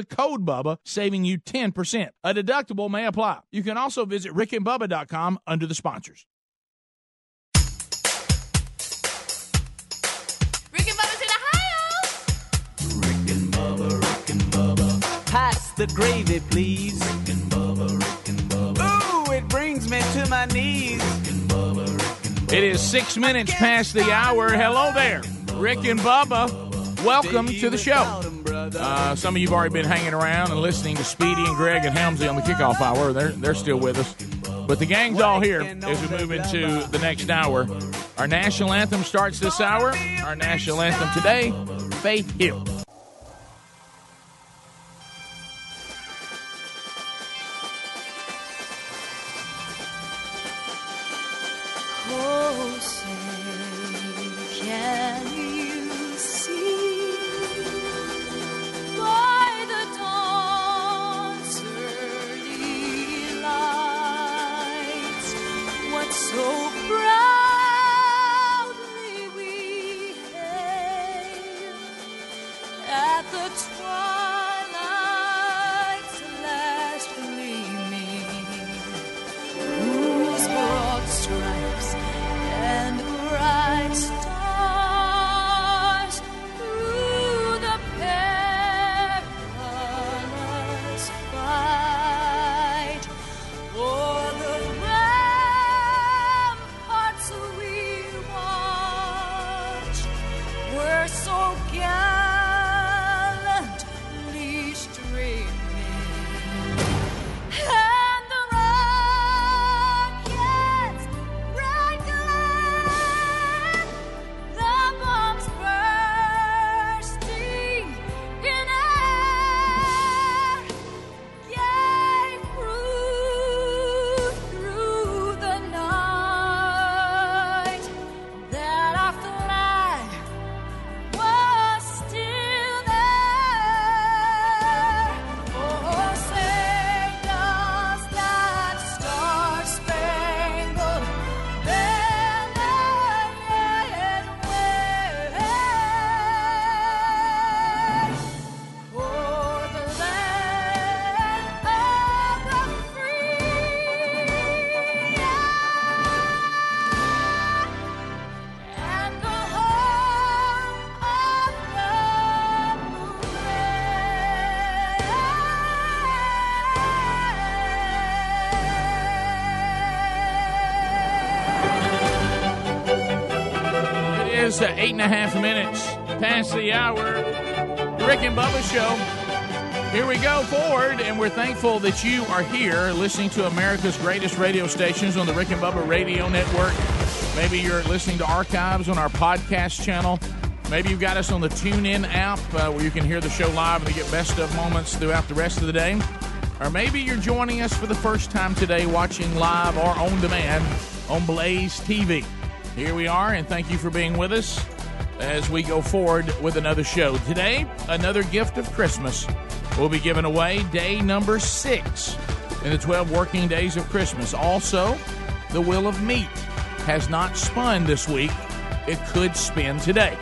the code BUBBA, saving you 10%. A deductible may apply. You can also visit rickandbubba.com under the sponsors. Rick and Bubba's in Ohio. Rick and Bubba, Rick and Bubba. Pass the gravy, please. Rick and Bubba, Rick and Bubba. Ooh, it brings me to my knees. Rick and Bubba, Rick and Bubba. It is six minutes past the hour. Hello there, Rick and Bubba. Welcome to the show. Uh, some of you've already been hanging around and listening to Speedy and Greg and Helmsley on the kickoff hour. They're they're still with us, but the gang's all here as we move into the next hour. Our national anthem starts this hour. Our national anthem today, Faith Hill. Oh, the and a half minutes past the hour. Rick and Bubba Show. Here we go forward, and we're thankful that you are here listening to America's greatest radio stations on the Rick and Bubba Radio Network. Maybe you're listening to archives on our podcast channel. Maybe you've got us on the TuneIn app uh, where you can hear the show live and get best of moments throughout the rest of the day. Or maybe you're joining us for the first time today watching live or on demand on Blaze TV. Here we are, and thank you for being with us as we go forward with another show. Today, another gift of Christmas will be given away, day number six in the 12 working days of Christmas. Also, the Wheel of Meat has not spun this week. It could spin today.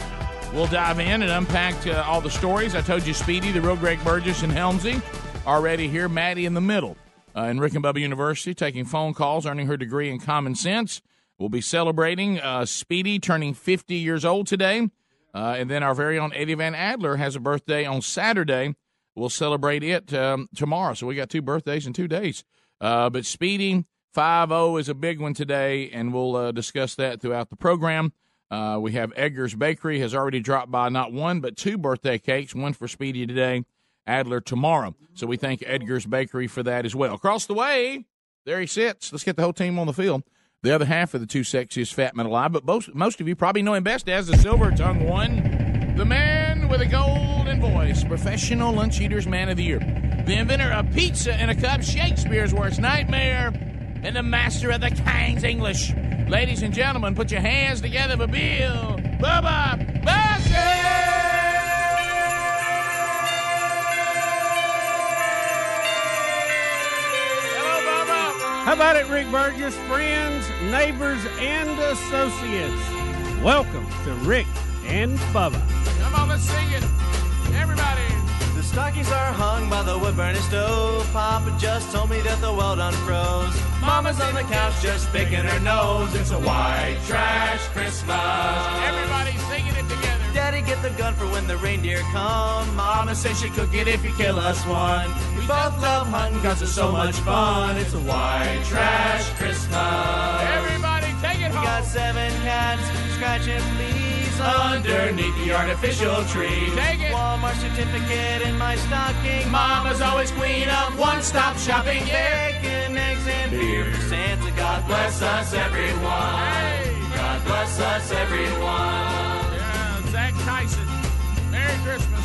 We'll dive in and unpack uh, all the stories. I told you Speedy, the real Greg Burgess, and Helmsy already here. Maddie in the middle uh, in Rick and Bubba University, taking phone calls, earning her degree in common sense. We'll be celebrating uh, Speedy turning 50 years old today. Uh, and then our very own Eddie Van Adler has a birthday on Saturday. We'll celebrate it um, tomorrow. So we got two birthdays in two days. Uh, but Speedy 5 0 is a big one today, and we'll uh, discuss that throughout the program. Uh, we have Edgar's Bakery has already dropped by not one, but two birthday cakes, one for Speedy today, Adler tomorrow. So we thank Edgar's Bakery for that as well. Across the way, there he sits. Let's get the whole team on the field. The other half of the two sexiest fat men alive, but most, most of you probably know him best as the silver tongue one, the man with a golden voice, professional lunch eaters man of the year, the inventor of pizza in a cup, Shakespeare's worst nightmare, and the master of the King's English. Ladies and gentlemen, put your hands together for Bill Bubba Hello, How about it, Rick Burgess? Friends, neighbors, and associates. Welcome to Rick and Bubba. Come on, let's sing it. Everybody. The Stockings are hung by the wood burning stove. Papa just told me that the well done froze. Mama's on the couch just picking her nose. It's a white trash Christmas. Everybody singing it together. Daddy, get the gun for when the reindeer come. Mama says she cook it if you kill us one. We both love hunting cause it's so much fun. It's a white trash Christmas. Everybody take it We got seven cats scratching fleas underneath the artificial tree. Take it. Walmart certificate in my stocking. Mama's always queen of one-stop shopping. Bacon, eggs, and beer for Santa. God bless us, everyone. Hey. God bless us, everyone. Zach Tyson. Merry Christmas.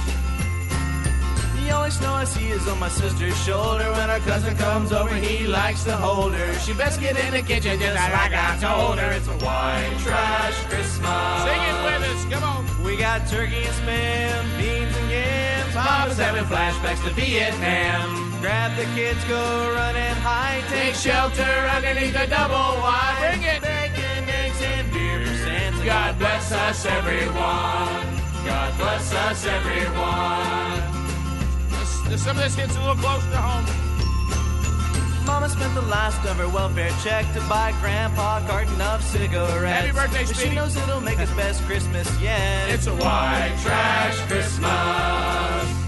The only snow I see is on my sister's shoulder. When her cousin comes over, he likes to hold her. She best get in the kitchen just like I told her. It's a white trash Christmas. Sing it with us. Come on. We got turkey and spam, beans and yams. Papa's having flashbacks to Vietnam. Grab the kids, go run and hide. Take shelter underneath the double wide. Bring it. Bacon, eggs, and beer. God bless us, everyone. God bless us, everyone. This, some of this hits a little close to home. Mama spent the last of her welfare check to buy Grandpa a carton of cigarettes. Happy birthday, But Speedy. She knows it'll make his best Christmas yet. It's a white trash Christmas.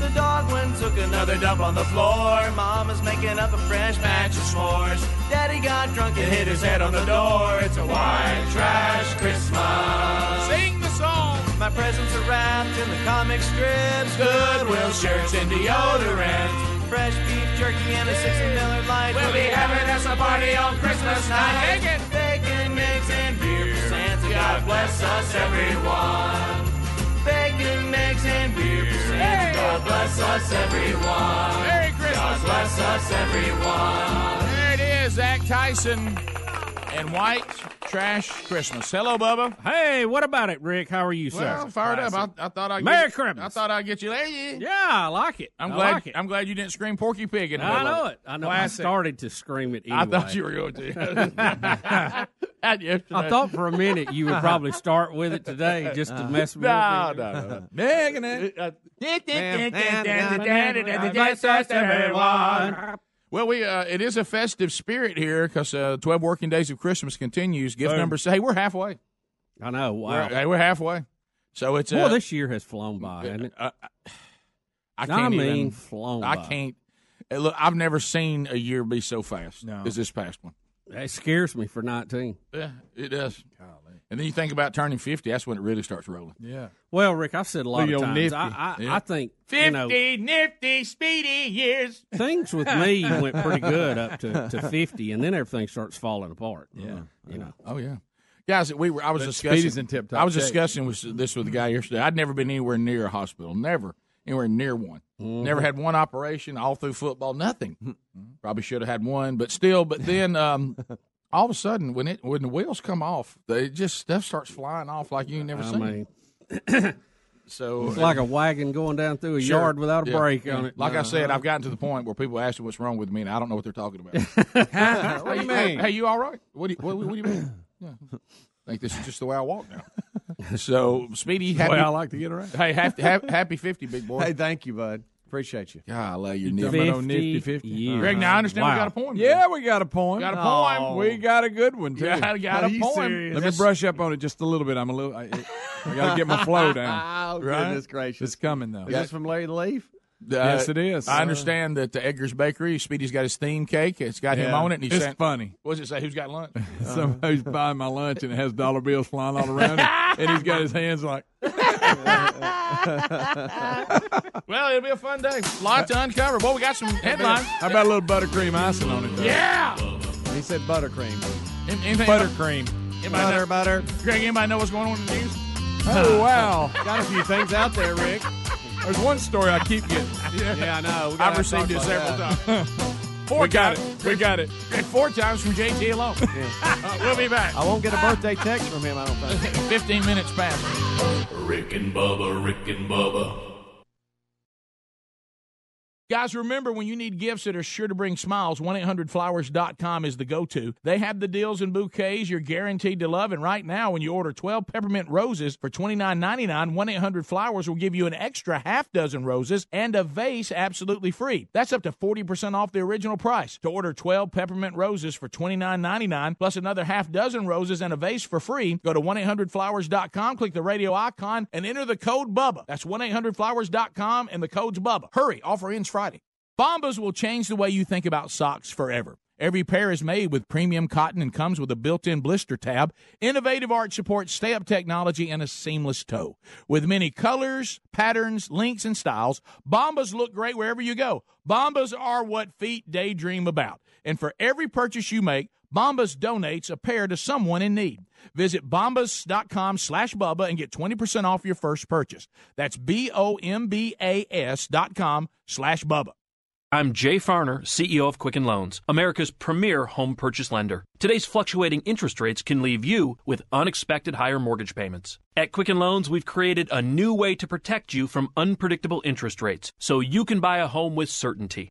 The dog went took another dump on the floor. Mama's making up a fresh batch of s'mores. Daddy got drunk and hit his head on the door. It's a white trash Christmas. Sing the song. My presents are wrapped in the comic strips, Goodwill shirts and deodorant. Fresh beef jerky and a six of Miller Lite. We'll be having us a party on Christmas night. Bacon. bacon, eggs, and beer for Santa. God bless us, everyone. Bacon, eggs, and beer. Hey. God bless us, everyone. Merry Christmas. God bless us, everyone. There it is, Zach Tyson and White Trash Christmas. Hello, Bubba. Hey, what about it, Rick? How are you, sir? Well, fired up. I, I thought I'd Merry get, Christmas. I thought I'd get you there. Yeah. I like it. I'm I glad. like it. I'm glad you didn't scream Porky Pig in the I know it. I know. Classic. I started to scream it. Anyway. I thought you were going to. I thought for a minute you would probably start with it today just to mess with me No, no, no. Megan. Well, we uh, it is a festive spirit here because uh, twelve working days of Christmas continues. Gift Boom. number. Hey, we're halfway. I know. We're, hey, we're halfway. So it's. Uh, this year has flown by, hasn't it? uh, I I can't mean, even. flown I by. can't. uh, Look, I've never seen a year be so fast No. as this past one. It scares me for 19. Yeah, it does. And then you think about turning fifty. That's when it really starts rolling. Yeah. Well, Rick, I've said a lot Look of times. Nifty. I, I, Yeah. I think you know nifty, speedy years. things with me went pretty good up to, to 50, and then everything starts falling apart. Yeah. You know. Oh yeah, guys. We were. I was But discussing. In tip-top I was shape. discussing with this with a guy yesterday. I'd never been anywhere near a hospital. Never anywhere near one. Never had one operation all through football. Nothing. Probably should have had one, but still. But then. um All of a sudden, when it when the wheels come off, they just stuff starts flying off like you ain't never I seen. mean, so it's like a wagon going down through a Sure. yard without a Yeah, brake yeah. on it. Like I said, Uh-huh. I've gotten to the point where people ask me what's wrong with me, and I don't know what they're talking about. What do you Hey, mean? Hey, you all right? What do you, what, what do you mean? Yeah. I think this is just the way I walk now. So, Speedy, happy, Boy, I like to get around. hey, happy, happy, happy 50, big boy. Hey, thank you, bud. Appreciate you. Golly, you're You nifty. talking about nifty 50? years. Greg, now I understand we got a poem. Yeah, we got a poem. Got a poem. We got a good one too. Got, got a Are you poem. serious? Let me brush up on it just a little bit. I'm a little. I, I got to get my flow down. Oh, right? goodness gracious. It's coming though. Is this from Larry the Leaf? Uh, Yes, it is. I understand that the Edgar's Bakery, Speedy's got his theme cake. It's got him on it. And he's It's saying, funny. What does it say? Who's got lunch? Somebody's buying my lunch and it has dollar bills flying all around it, and he's got his hands like. well, it'll be a fun day. Lot to uncover. Well, we got some headlines. How about a little buttercream icing on it? Though? Yeah. He said buttercream. Anything buttercream. Anybody Butter, know, butter. Greg, anybody know what's going on in the news? Oh wow! Got a few things out there, Rick. There's one story I keep getting. Yeah, I know. I've received it several times. Four We got times. it. We got it. And four times from JT alone. Uh, we'll be back. I won't get a birthday text from him, I don't think. 15 minutes past. Rick and Bubba, Rick and Bubba. Guys, remember when you need gifts that are sure to bring smiles, 1-800-Flowers.com is the go-to. They have the deals and bouquets you're guaranteed to love. And right now, when you order 12 peppermint roses for $29.99, 1-800-Flowers will give you an extra half dozen roses and a vase absolutely free. That's up to 40% off the original price. To order 12 peppermint roses for $29.99 plus another half dozen roses and a vase for free, go to 1-800-Flowers.com, click the radio icon, and enter the code BUBBA. That's 1-800-Flowers.com and the code's BUBBA. Hurry, offer ends Friday. Bombas will change the way you think about socks forever. Every pair is made with premium cotton and comes with a built-in blister tab. Innovative arch support, stay-up technology and a seamless toe. With many colors, patterns, lengths, and styles, Bombas look great wherever you go. Bombas are what feet daydream about. And for every purchase you make, Bombas donates a pair to someone in need. Visit bombas.com slash Bubba and get 20% off your first purchase. That's B-O-M-B-A-S dot com slash Bubba. I'm Jay Farner, CEO of Quicken Loans, America's premier home purchase lender. Today's fluctuating interest rates can leave you with unexpected higher mortgage payments. At Quicken Loans, we've created a new way to protect you from unpredictable interest rates so you can buy a home with certainty.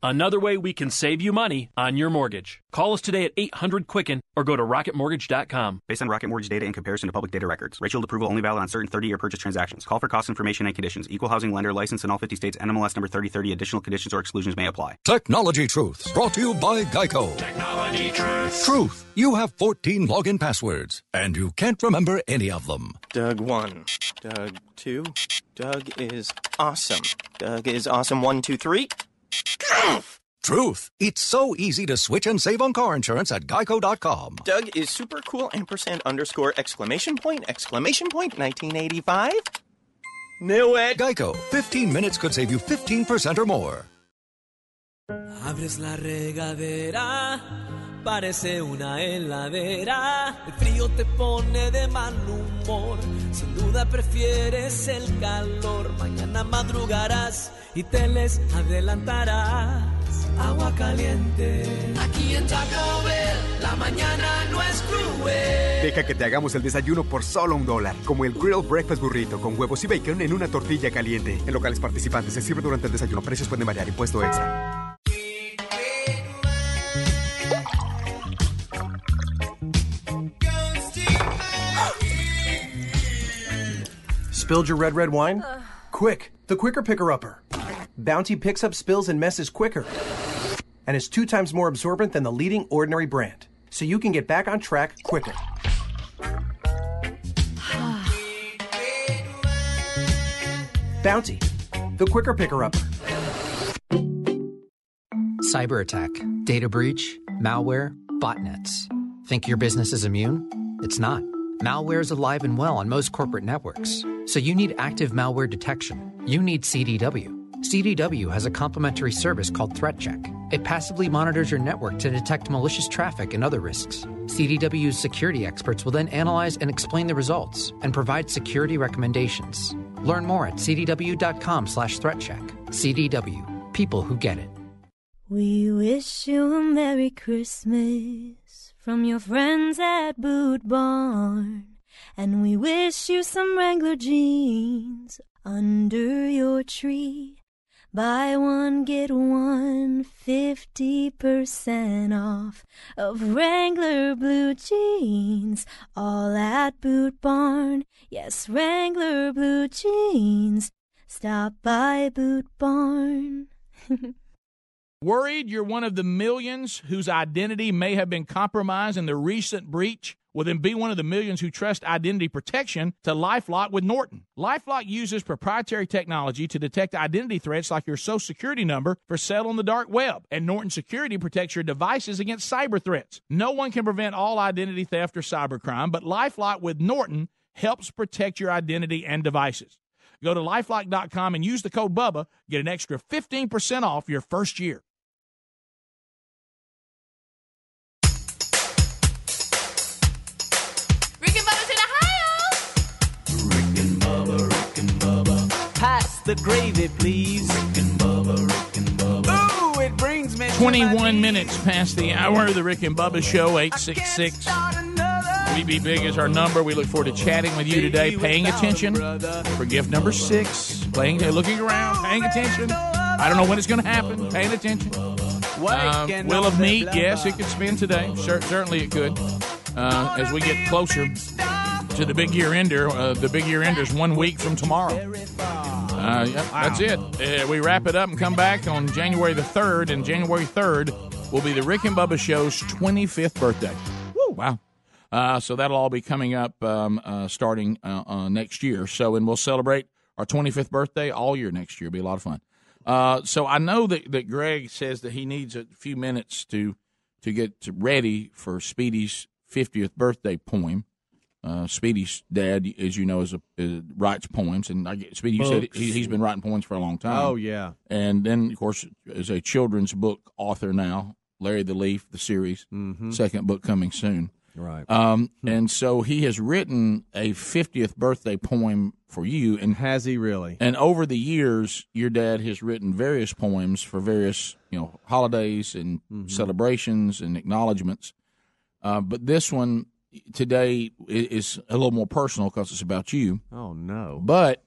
Another way we can save you money on your mortgage. Call us today at 800 Quicken or go to rocketmortgage.com. Based on Rocket Mortgage data in comparison to public data records. Rate Shield approval only valid on certain 30-year purchase transactions. Call for cost information and conditions. Equal housing lender license in all 50 states. NMLS number 3030. Additional conditions or exclusions may apply. Technology Truths, brought to you by Geico. Technology Truth. Truth, you have 14 login passwords, and you can't remember any of them. Doug 1. Doug 2. Doug is awesome. Doug is awesome 1, 2, 3. Truth, it's so easy to switch and save on car insurance at geico.com. Doug is super cool ampersand underscore exclamation point exclamation point 1985. Knew it. Geico, 15 minutes could save you 15% or more. Abres la regadera, parece una heladera. El frío te pone de mal humor. Sin duda prefieres el calor. Mañana madrugarás y te les adelantarás. Agua caliente. Aquí en Taco Bell, la mañana no es cruel. Deja que te hagamos el desayuno por solo un dólar, como el Grilled Breakfast Burrito con huevos y bacon en una tortilla caliente. En locales participantes se sirve durante el desayuno. Precios pueden variar. Impuesto extra. Spilled your red, red wine? Uh. Quick, the quicker picker upper. Bounty picks up spills and messes quicker and is two times more absorbent than the leading ordinary brand. So you can get back on track quicker. Bounty, the quicker picker upper. Cyber attack, data breach, malware, botnets. Think your business is immune? It's not. Malware is alive and well on most corporate networks. So you need active malware detection. You need CDW. CDW has a complimentary service called Threat Check. It passively monitors your network to detect malicious traffic and other risks. CDW's security experts will then analyze and explain the results and provide security recommendations. Learn more at cdw.com/threatcheck. CDW, people who get it. We wish you a Merry Christmas from your friends at Boot Barn. And we wish you some Wrangler jeans under your tree. Buy one, get one, 50% off of Wrangler blue jeans. All at Boot Barn. Yes, Wrangler blue jeans. Stop by Boot Barn. Worried you're one of the millions whose identity may have been compromised in the recent breach? Well, then be one of the millions who trust identity protection to Lifelock with Norton. Lifelock uses proprietary technology to detect identity threats like your social security number for sale on the dark web. And Norton Security protects your devices against cyber threats. No one can prevent all identity theft or cybercrime, but Lifelock with Norton helps protect your identity and devices. Go to lifelock.com and use the code BUBBA. Get an extra 15% off your first year. The gravy, please. Rick and Bubba, Rick and Bubba. Ooh, it brings me. 21 minutes past the hour of the Rick and Bubba Show, 866. We Be Big is our number. We look forward to chatting with you today, paying attention for gift number six. Playing, looking around, paying attention. I don't know when it's going to happen. Paying attention. Um, Wheel of Meat, yes, it could spin today. Cer- certainly it could. Uh, as we get closer to the big year ender, uh, the big year ender is one week from tomorrow. Uh, yep, That's it. Uh, we wrap it up and come back on January the 3rd, and January 3rd will be the Rick and Bubba Show's 25th birthday. Woo! Wow. Uh, so that'll all be coming up um, uh, starting uh, uh, next year. So, and we'll celebrate our 25th birthday all year next year. It'll be a lot of fun. Uh, so I know that, that Greg says that he needs a few minutes to to get to ready for Speedy's 50th birthday poem. Uh, Speedy's dad, as you know, is a, is, writes poems, and I Speedy, you said he, he's been writing poems for a long time. Oh, yeah. and then of course is a children's book author now. Larry the Leaf, the series, Mhm. second book coming soon. Right. Um, and so he has written a 50th birthday poem for you. And has he really? And over the years, your dad has written various poems for various, you know, holidays and Mm-hmm. celebrations and acknowledgments. Uh, but this one today is a little more personal because it's about you. Oh no! But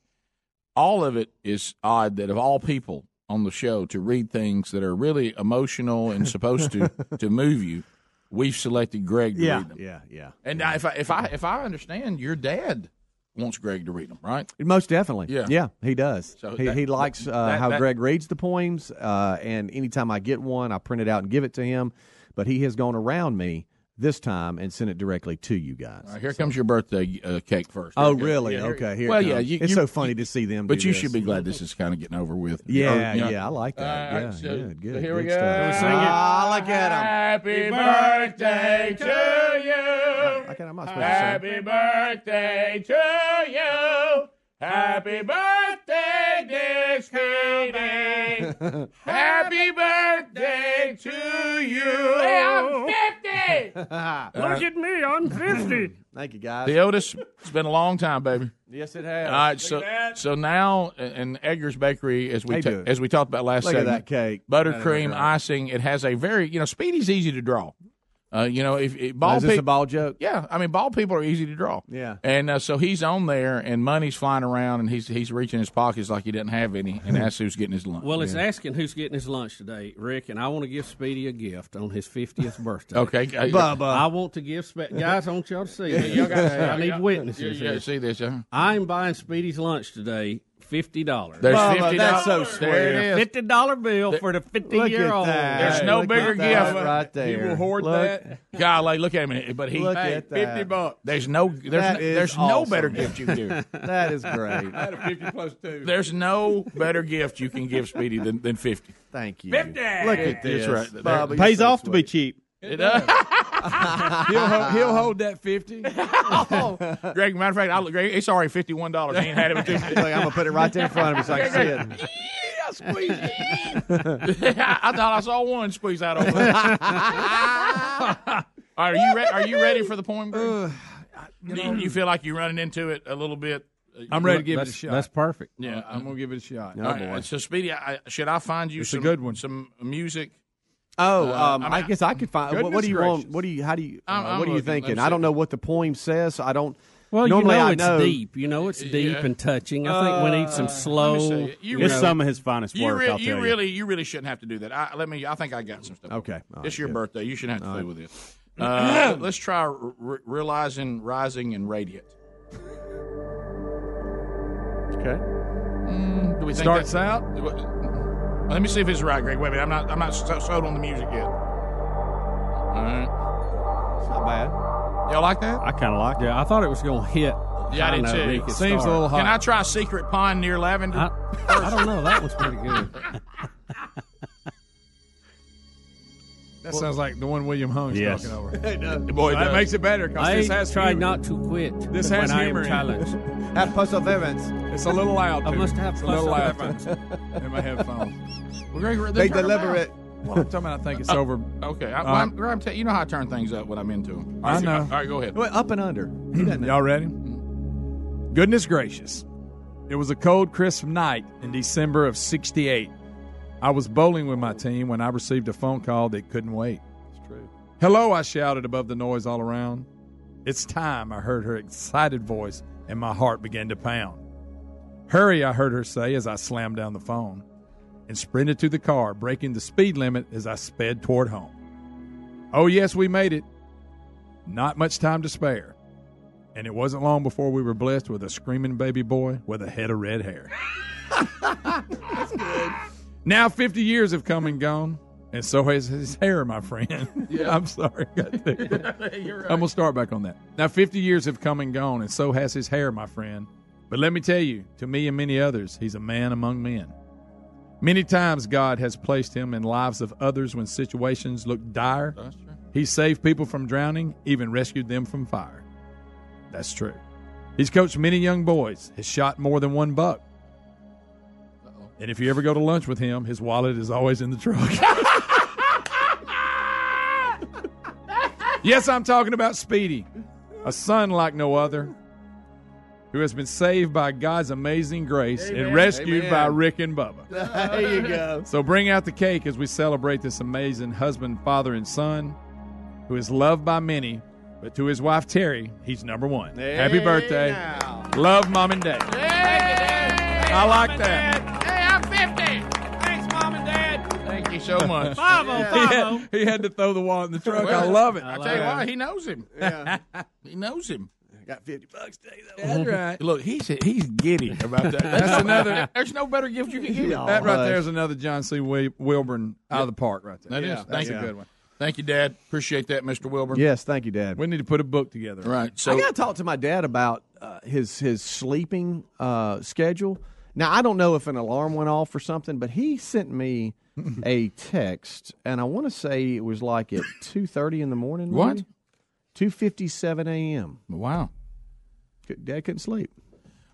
all of it is odd that of all people on the show to read things that are really emotional and supposed to to move you, we've selected Greg to Yeah. read them. Yeah, yeah. And now if I if I if I understand, your dad wants Greg to read them, right? Most definitely. Yeah. Yeah, he does. So he, that- he likes uh, that- how that- Greg reads the poems, uh, and anytime I get one, I print it out and give it to him. But he has gone around me this time and sent it directly to you guys. All right, here comes your birthday uh, cake first. Oh, Okay. really? Yeah, okay. Here it well, yeah. You, it's you- so funny to see them. But do you this. should be glad this is kind of getting over with. Yeah, Or, you yeah, I like that. All right, yeah, so- good, good. so here we go. stuff. Sing it? Ah, look at him. Happy birthday to you. Okay, I'm not supposed to sing. Happy birthday to you. Happy birthday, dear Speedy. Happy birthday to you. Hey, I'm 50. Look at me, I'm 50. Thank you, guys. The Otis, it's been a long time, baby. Yes, it has. All right, Look so at that. so now in Edgar's Bakery, as we ta- as we talked about last Look at segment, that cake. That is buttercream icing. It has a very you know Speedy's easy to draw. Uh, you know if, if ball Is this a peop- ball joke? Yeah, I mean ball people are easy to draw. Yeah. and uh, so he's on there, and money's flying around, and he's he's reaching his pockets like he doesn't have any, and asks who's getting his lunch. Well, it's asking who's getting his lunch today, Rick, and I want to give Speedy a gift on his 50th birthday. Okay, uh, Bubba. I want to give Spe- guys. I want y'all to see. Yeah, y'all got- I need witnesses. yeah, yeah, here. see this, huh? I'm buying Speedy's lunch today. Fifty dollars. There's Bubba, $50. that's so There it Fifty dollar bill for the fifty Look year at old. that. There's no Look bigger at that gift right there. He will hoard Look. that. Golly, look at him. But he Look hey, at that. 50 bucks. There's no there's That no, is there's no better gift you can give. That is great. I had a 50 plus two. There's no better gift you can give Speedy than, than 50. Thank you. 50. Look at this. That's right. Bubba, Pays so off to be cheap. It does. he'll, hold, he'll hold that 50. Greg, matter of fact, I, Greg, it's already $51. He ain't had it in two Look, I'm gonna put it right there in front of me so I can see it. I squeezed it. I thought I saw one squeeze out over there. All right, are you, re- are you ready for the poem, Greg? Do you, you feel like you're running into it a little bit? I'm ready to give it a That's, shot. that's perfect. Yeah, I'm going to give it a shot. No, All right, boy. So, Speedy, I, should I find you It's a some good one. some music? Oh, Uh, um, I I, mean, guess I could find. What, what do you goodness want? What do you? How do you? I'm- uh, I'm what are you looking. Thinking? I don't know what the poem says. So I don't. Well, normally you know I it's know. deep. You know it's deep Yeah. and touching. I think we need some slow. let. You You really- know, some of his finest You, work. re- I'll you tell you. really, you really shouldn't have to do that. I, let me. I think I got some stuff. Okay, all it's your good. birthday. You shouldn't have to play with this. Uh, let's try r- r- realizing, rising, and radiant. Okay. Do we think Starts that- out. Let me see if it's right, Greg. Wait a minute. I'm not. I'm not sold on the music yet. All right. It's not bad. Y'all like that? I kind of like it. Yeah, I thought it was going to hit. Yeah, I did kinda too. Rick at Seems a little hot. Can I try Secret Pond near Lavender? I, I don't know. That one's pretty good. That sounds like the one William Hung's Yes. talking over. Boy, it that does. makes it better because I this has tried humor. not to quit This when has I humor am in it. challenged. Have perseverance. This It's a little loud. I must have It's a little loud. in my headphones. Well, Greg, They turn 'em deliver out. it. Well, I'm talking about. I think it's Oh, over. Okay, I, Uh, well, I'm, I'm tell- you know how I turn things up when I'm into them. I know. All right, go ahead. Well, up and under. He doesn't know. Y'all ready? Goodness gracious. It was a cold, crisp night in December of 68. I was bowling with my team when I received a phone call that couldn't wait. It's true. Hello, I shouted above the noise all around. It's time, I heard her excited voice, and my heart began to pound. Hurry, I heard her say as I slammed down the phone and sprinted to the car, breaking the speed limit as I sped toward home. Oh, yes, we made it. Not much time to spare. And it wasn't long before we were blessed with a screaming baby boy with a head of red hair. Now 50 years have come and gone, and so has his hair, my friend. Yeah. I'm sorry. Right. I'm going to start back on that. Now 50 years have come and gone, and so has his hair, my friend. But let me tell you, to me and many others, he's a man among men. Many times God has placed him in lives of others when situations look dire. That's true. He saved people from drowning, even rescued them from fire. That's true. He's coached many young boys, has shot more than one buck. And if you ever go to lunch with him, his wallet is always in the truck. yes, I'm talking about Speedy, a son like no other, who has been saved by God's amazing grace and Amen. rescued by Rick and Bubba. There you go. So bring out the cake as we celebrate this amazing husband, father, and son who is loved by many, but to his wife Terry, he's number one. Happy birthday. now. Love mom and dad. I like that. So much. Five oh, He had, oh. he had to throw the wallet in the truck. I love it. I tell you why, he knows him. Yeah. He knows him. Got 50 bucks today, though. That's right. Look, he's he's giddy about that. That's another. There's no better gift you can give. Yeah. That right hush. there is another John C. Wil- Wilburn out of the park right there. That is. Yeah, Thank That's you. a good one. Thank you, Dad. Appreciate that, Mr. Wilburn. Yes, thank you, Dad. We need to put a book together. Right. So I got to talk to my dad about uh, his his sleeping uh, schedule. Now I don't know if an alarm went off or something, but he sent me a text, and I want to say it was like at two thirty in the morning. What? Two fifty seven a.m. wow. Dad couldn't sleep.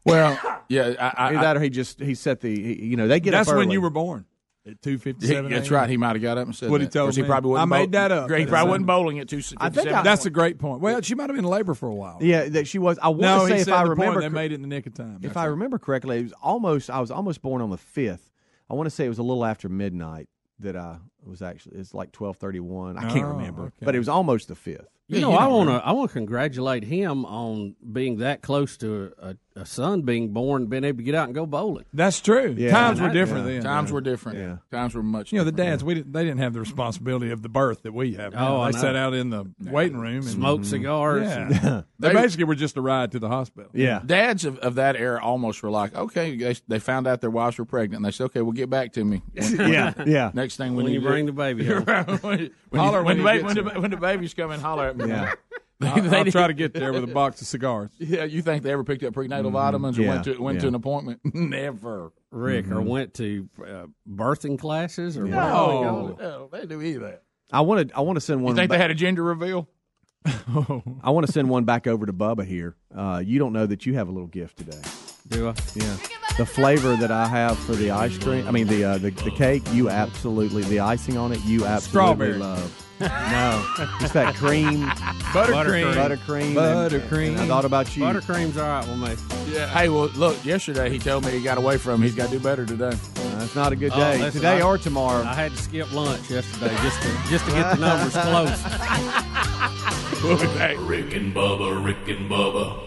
Well, yeah, I, I, Either that or he just he set the he, you know they get That's when you were born at two fifty He- seven. that's right. He might have got up and said What he that. told Of course, he me. probably I made bowl- that up. He probably wasn't bowling at two I think That's a great point. Well, she might have been in labor for a while. Yeah, that she was. I want No, to say he if I the point, remember they made it in the nick of time. if That's I it. remember correctly, it was almost I was almost born on the fifth. I want to say it was a little after midnight that I was actually. It's like twelve thirty one. I can't Oh, remember, okay. but it was almost the fifth. You know, I want to I want to congratulate him on being that close to a, a son being born, being able to get out and go bowling. That's true. Yeah. Times were Yeah. different Yeah. then. Times were different. Yeah. Times were much. You know, the different. dads, we didn't, they didn't have the responsibility of the birth that we have. now. Oh, I they know. sat out in the waiting room and Smoke mm-hmm. cigars. Yeah. they They- basically were just a ride to the hospital. Yeah, Dads of, of that era almost were like, okay, they, they found out their wives were pregnant, and they said, okay, well, get back to me. yeah, yeah. Next thing we When need you bring do- the baby home. when, when, Holler when when, the, ba- gets when, the, baby's coming, holler at me. Yeah. They- I'll, they I'll try to get there with a box of cigars. Yeah, you think they ever picked up prenatal vitamins or Yeah, went to went to an appointment? Never. Rick, or went to uh, birthing classes, or what? No, no, they do either. that. I want to. I want to send one. You one. think they had a gender reveal? I want to send one back over to Bubba here. Uh, you don't know that you have a little gift today. Do I? Yeah. The flavor that I have for the ice cream, I mean the uh, the, the cake, you absolutely the icing on it, you absolutely Strawberry. love. No, it's that cream, Buttercream. buttercream, Buttercream. And I thought about you. Buttercream's all right with me. Yeah. Hey, well, look. Yesterday he told me he got away from. him. He's got to do better today. Uh, it's not a good Oh, day listen, today I- or tomorrow. I had to skip lunch yesterday just to just to get the numbers close. We'll be back. Rick and Bubba, Rick and Bubba.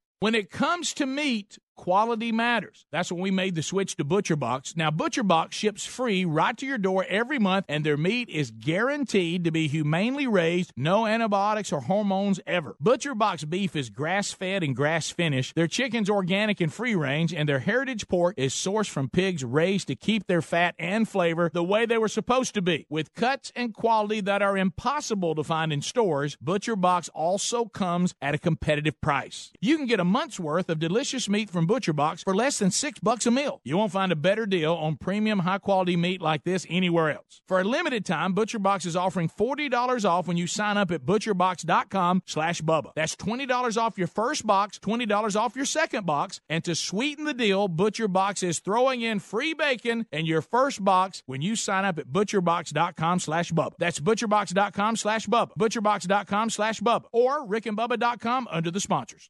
When it comes to meat, quality matters. That's when we made the switch to ButcherBox. Now, ButcherBox ships free right to your door every month, and their meat is guaranteed to be humanely raised, no antibiotics or hormones ever. ButcherBox beef is grass fed and grass finished. Their chicken's organic and free range, and their heritage pork is sourced from pigs raised to keep their fat and flavor the way they were supposed to be. With cuts and quality that are impossible to find in stores, ButcherBox also comes at a competitive price. You can get a month's worth of delicious meat from ButcherBox for less than six bucks a meal. You won't find a better deal on premium, high quality meat like this anywhere else. For a limited time, ButcherBox is offering $40 off when you sign up at butcherbox.com/slash Bubba. That's $20 off your first box, $20 off your second box, and to sweeten the deal, ButcherBox is throwing in free bacon in your first box when you sign up at butcherbox.com/slash Bubba. That's butcherbox.com/slash Bubba. Butcherbox.com/slash Bubba or rickandbubba.com under the sponsors.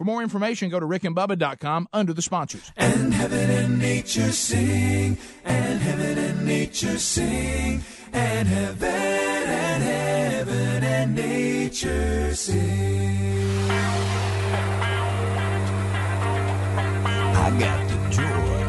For more information, go to rickandbubba.com under the sponsors. And heaven and nature sing, and heaven and nature sing, and heaven and heaven and nature sing. I got the joy.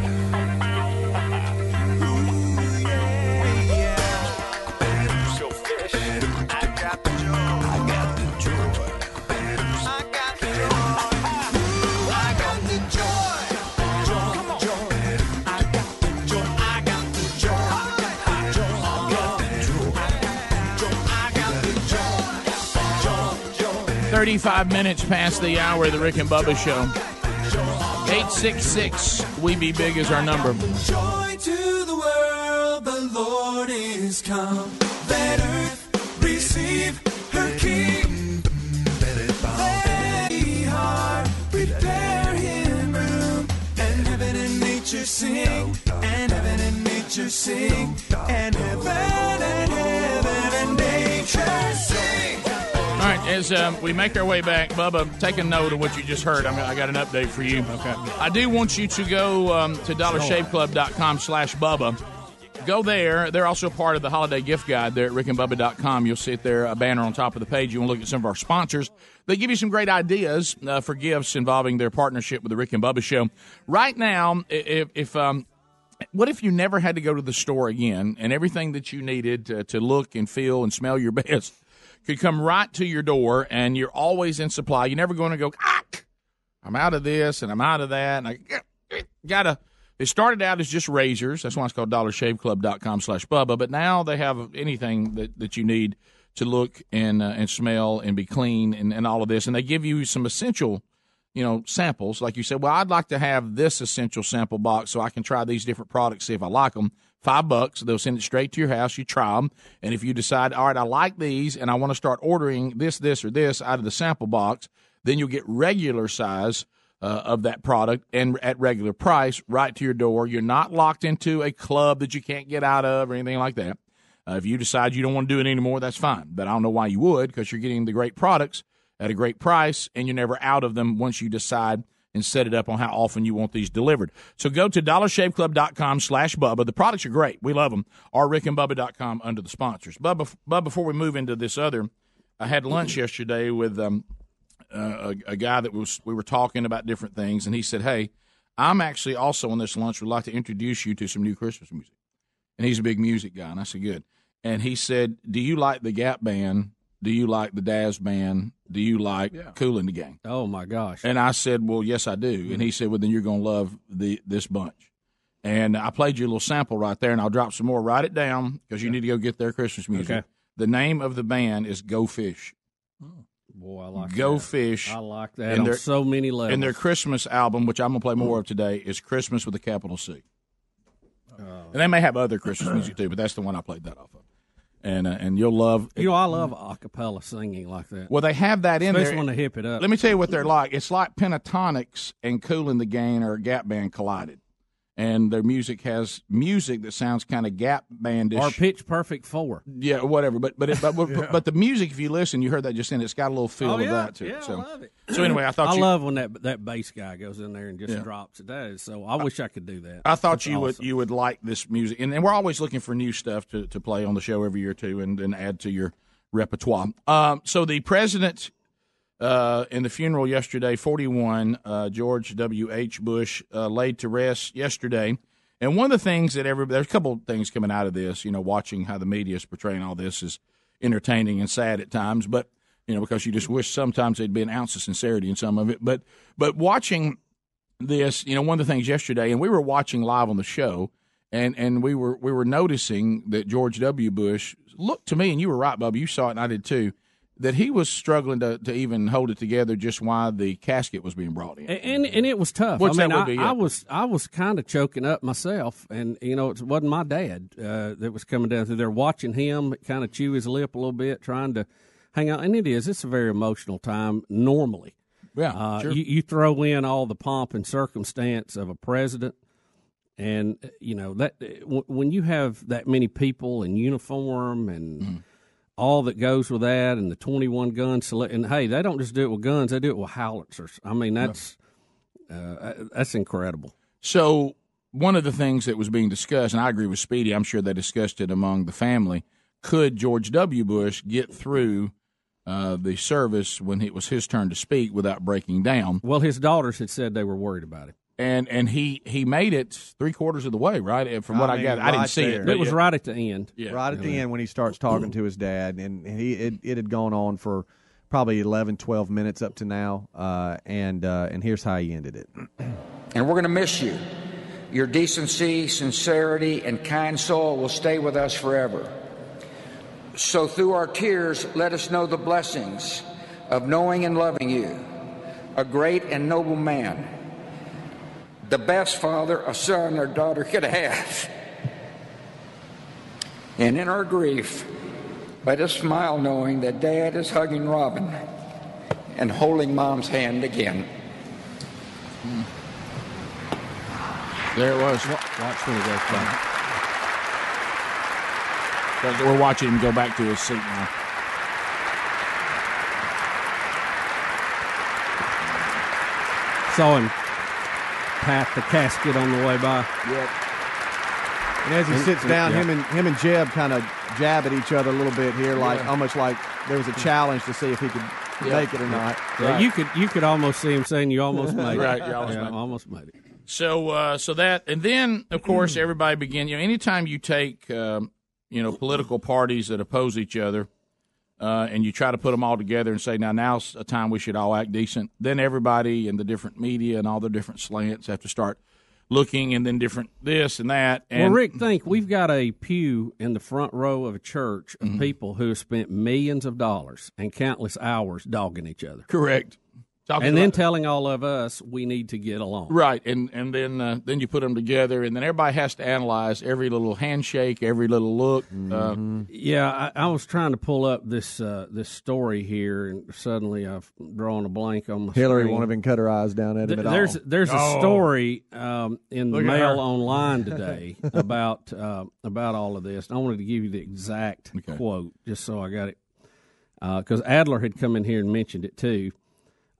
35 minutes past the hour of the Rick and Bubba Show. 866 We Be Big is our number. Joy to the world, the Lord is come. Let earth receive her King. Let ye heart prepare him room. And heaven and nature sing. And heaven and nature sing. As um, we make our way back, Bubba, take a note of what you just heard. I'm, I got an update for you. Okay. I do want you to go um, to dollarshaveclub.com slash Bubba. Go there. They're also part of the holiday gift guide there at rickandbubba.com. You'll see it there, a banner on top of the page. You want to look at some of our sponsors. They give you some great ideas uh, for gifts involving their partnership with the Rick and Bubba Show. Right now, if, if um, what if you never had to go to the store again and everything that you needed to, to look and feel and smell your best could come right to your door and you're always in supply? You're never going to go, ah, I'm out of this and I'm out of that. And I gotta. It started out as just razors. That's why it's called dollarshaveclub.com slash Bubba. But now they have anything that, that you need to look and uh, and smell and be clean and, and all of this. And they give you some essential, you know, samples. Like you said, well, I'd like to have this essential sample box so I can try these different products, see if I like them. Five bucks. They'll send it straight to your house. You try them. And if you decide, all right, I like these and I want to start ordering this, this, or this out of the sample box, then you'll get regular size uh, of that product and at regular price right to your door. You're not locked into a club that you can't get out of or anything like that. Uh, if you decide you don't want to do it anymore, that's fine. But I don't know why you would because you're getting the great products at a great price and you're never out of them once you decide and set it up on how often you want these delivered. So go to dollarshaveclub.com slash Bubba. The products are great. We love them. Or rickandbubba.com under the sponsors. Bubba, Bubba, before we move into this other, I had lunch yesterday with um, uh, a, a guy that was we were talking about different things, and he said, "Hey, I'm actually also on this lunch would like to introduce you to some new Christmas music." And he's a big music guy, and I said, "Good." And he said, "Do you like the Gap Band? Do you like the Daz Band? Do you like Kool and the Gang?" Oh my gosh! And I said, "Well, yes, I do." And he mm-hmm. said, "Well, then you're going to love the this bunch." And I played you a little sample right there, and I'll drop some more. Write it down because you need to go get their Christmas music. Okay. The name of the band is Go Fish. Oh. Boy, I like Go that. Fish. I like that And on so many levels. And their Christmas album, which I'm going to play more mm. of today, is Christmas with a capital C. Oh. And they may have other Christmas music too, but that's the one I played that off of. And uh, and you'll love. You know, I love a cappella singing like that. Well, they have that in Especially there. when they hip it up. Let me tell you what they're like. It's like Pentatonix and Kool and the Gang or Gap Band collided, and their music has music that sounds kind of Gap Bandish Or Pitch Perfect Four. Yeah, whatever. But but it, but, but, Yeah. but the music, if you listen, you heard that just in. It's got a little feel Oh, of yeah. that to Yeah, it. So I love it. so anyway, I thought you I you, love when that that bass guy goes in there and just Yeah. drops it. That is so. I wish I could do that. I thought That's you would you would like this music, and, and we're always looking for new stuff to, to play on the show every year too, and, and add to your repertoire. Um, so the president uh, in the funeral yesterday, forty one, uh, George W. H. Bush uh, laid to rest yesterday, and one of the things that every there's a couple things coming out of this, you know, watching how the media is portraying all this is entertaining and sad at times, but you know because you just wish sometimes there'd be an ounce of sincerity in some of it, but but watching this, you know, one of the things yesterday, and we were watching live on the show, and and we were we were noticing that George W. Bush looked to me, and you were right, Bubba, you saw it, and I did too, that he was struggling to, to even hold it together just while the casket was being brought in. And and it was tough. Which I mean, I, be, yeah. I was I was kind of choking up myself, and you know it wasn't my dad uh, that was coming down through there watching him kind of chew his lip a little bit, trying to hang out. And it is it's a very emotional time normally. Yeah, uh, sure. you, you throw in all the pomp and circumstance of a president, and uh, you know that when you have that many people in uniform and. Mm-hmm. All that goes with that, and the twenty-one gun select, and hey, they don't just do it with guns; they do it with howitzers. I mean, that's uh, that's incredible. So one of the things that was being discussed, and I agree with Speedy, I'm sure they discussed it among the family. Could George W. Bush get through uh, the service when it was his turn to speak without breaking down? Well, his daughters had said they were worried about it. And and he he made it three quarters of the way, right? From what I, mean, got, I didn't see there. it. was yeah. right at the end. Yeah. right at the end when he starts talking to his dad, and he it, it had gone on for probably 11, 12 minutes up to now, uh, and uh, and here's how he ended it. And we're going to miss you. Your decency, sincerity, and kind soul will stay with us forever. So, through our tears, let us know the blessings of knowing and loving you, a great and noble man, the best father a son or daughter could have. And in our grief, let us smile knowing that Dad is hugging Robin and holding Mom's hand again. There it was. Watch when he goes back. We're watching him go back to his seat now. Saw him pat the casket on the way by. Yep. And as he And- sits down, yeah. him and him and Jeb kind of jab at each other a little bit here, like Yeah. almost like there was a challenge to see if he could Yeah. make it or not. Yeah, you could you could almost see him saying, "You almost made it." Right, you almost Yeah, made it. almost made it. So, uh, so that, and then of course everybody begin. You know, anytime you take, um, you know, political parties that oppose each other, uh, and you try to put them all together and say, now now's a time we should all act decent. Then everybody and the different media and all the different slants have to start looking, and then different this and that. And well, Rick, think we've got a pew in the front row of a church Mm-hmm. of people who have spent millions of dollars and countless hours dogging each other. correct. Talking and then about- telling all of us we need to get along. Right, and and then uh, then you put them together, and then everybody has to analyze every little handshake, every little look. Uh, Yeah, I, I was trying to pull up this uh, this story here, and suddenly I've drawn a blank on my Hillary screen. won't even cut her eyes down at him Th- at there's all. there's a story um, in the Look at Mail online today about uh, about all of this. And I wanted to give you the exact quote just so I got it because Adler had come in here and mentioned it too.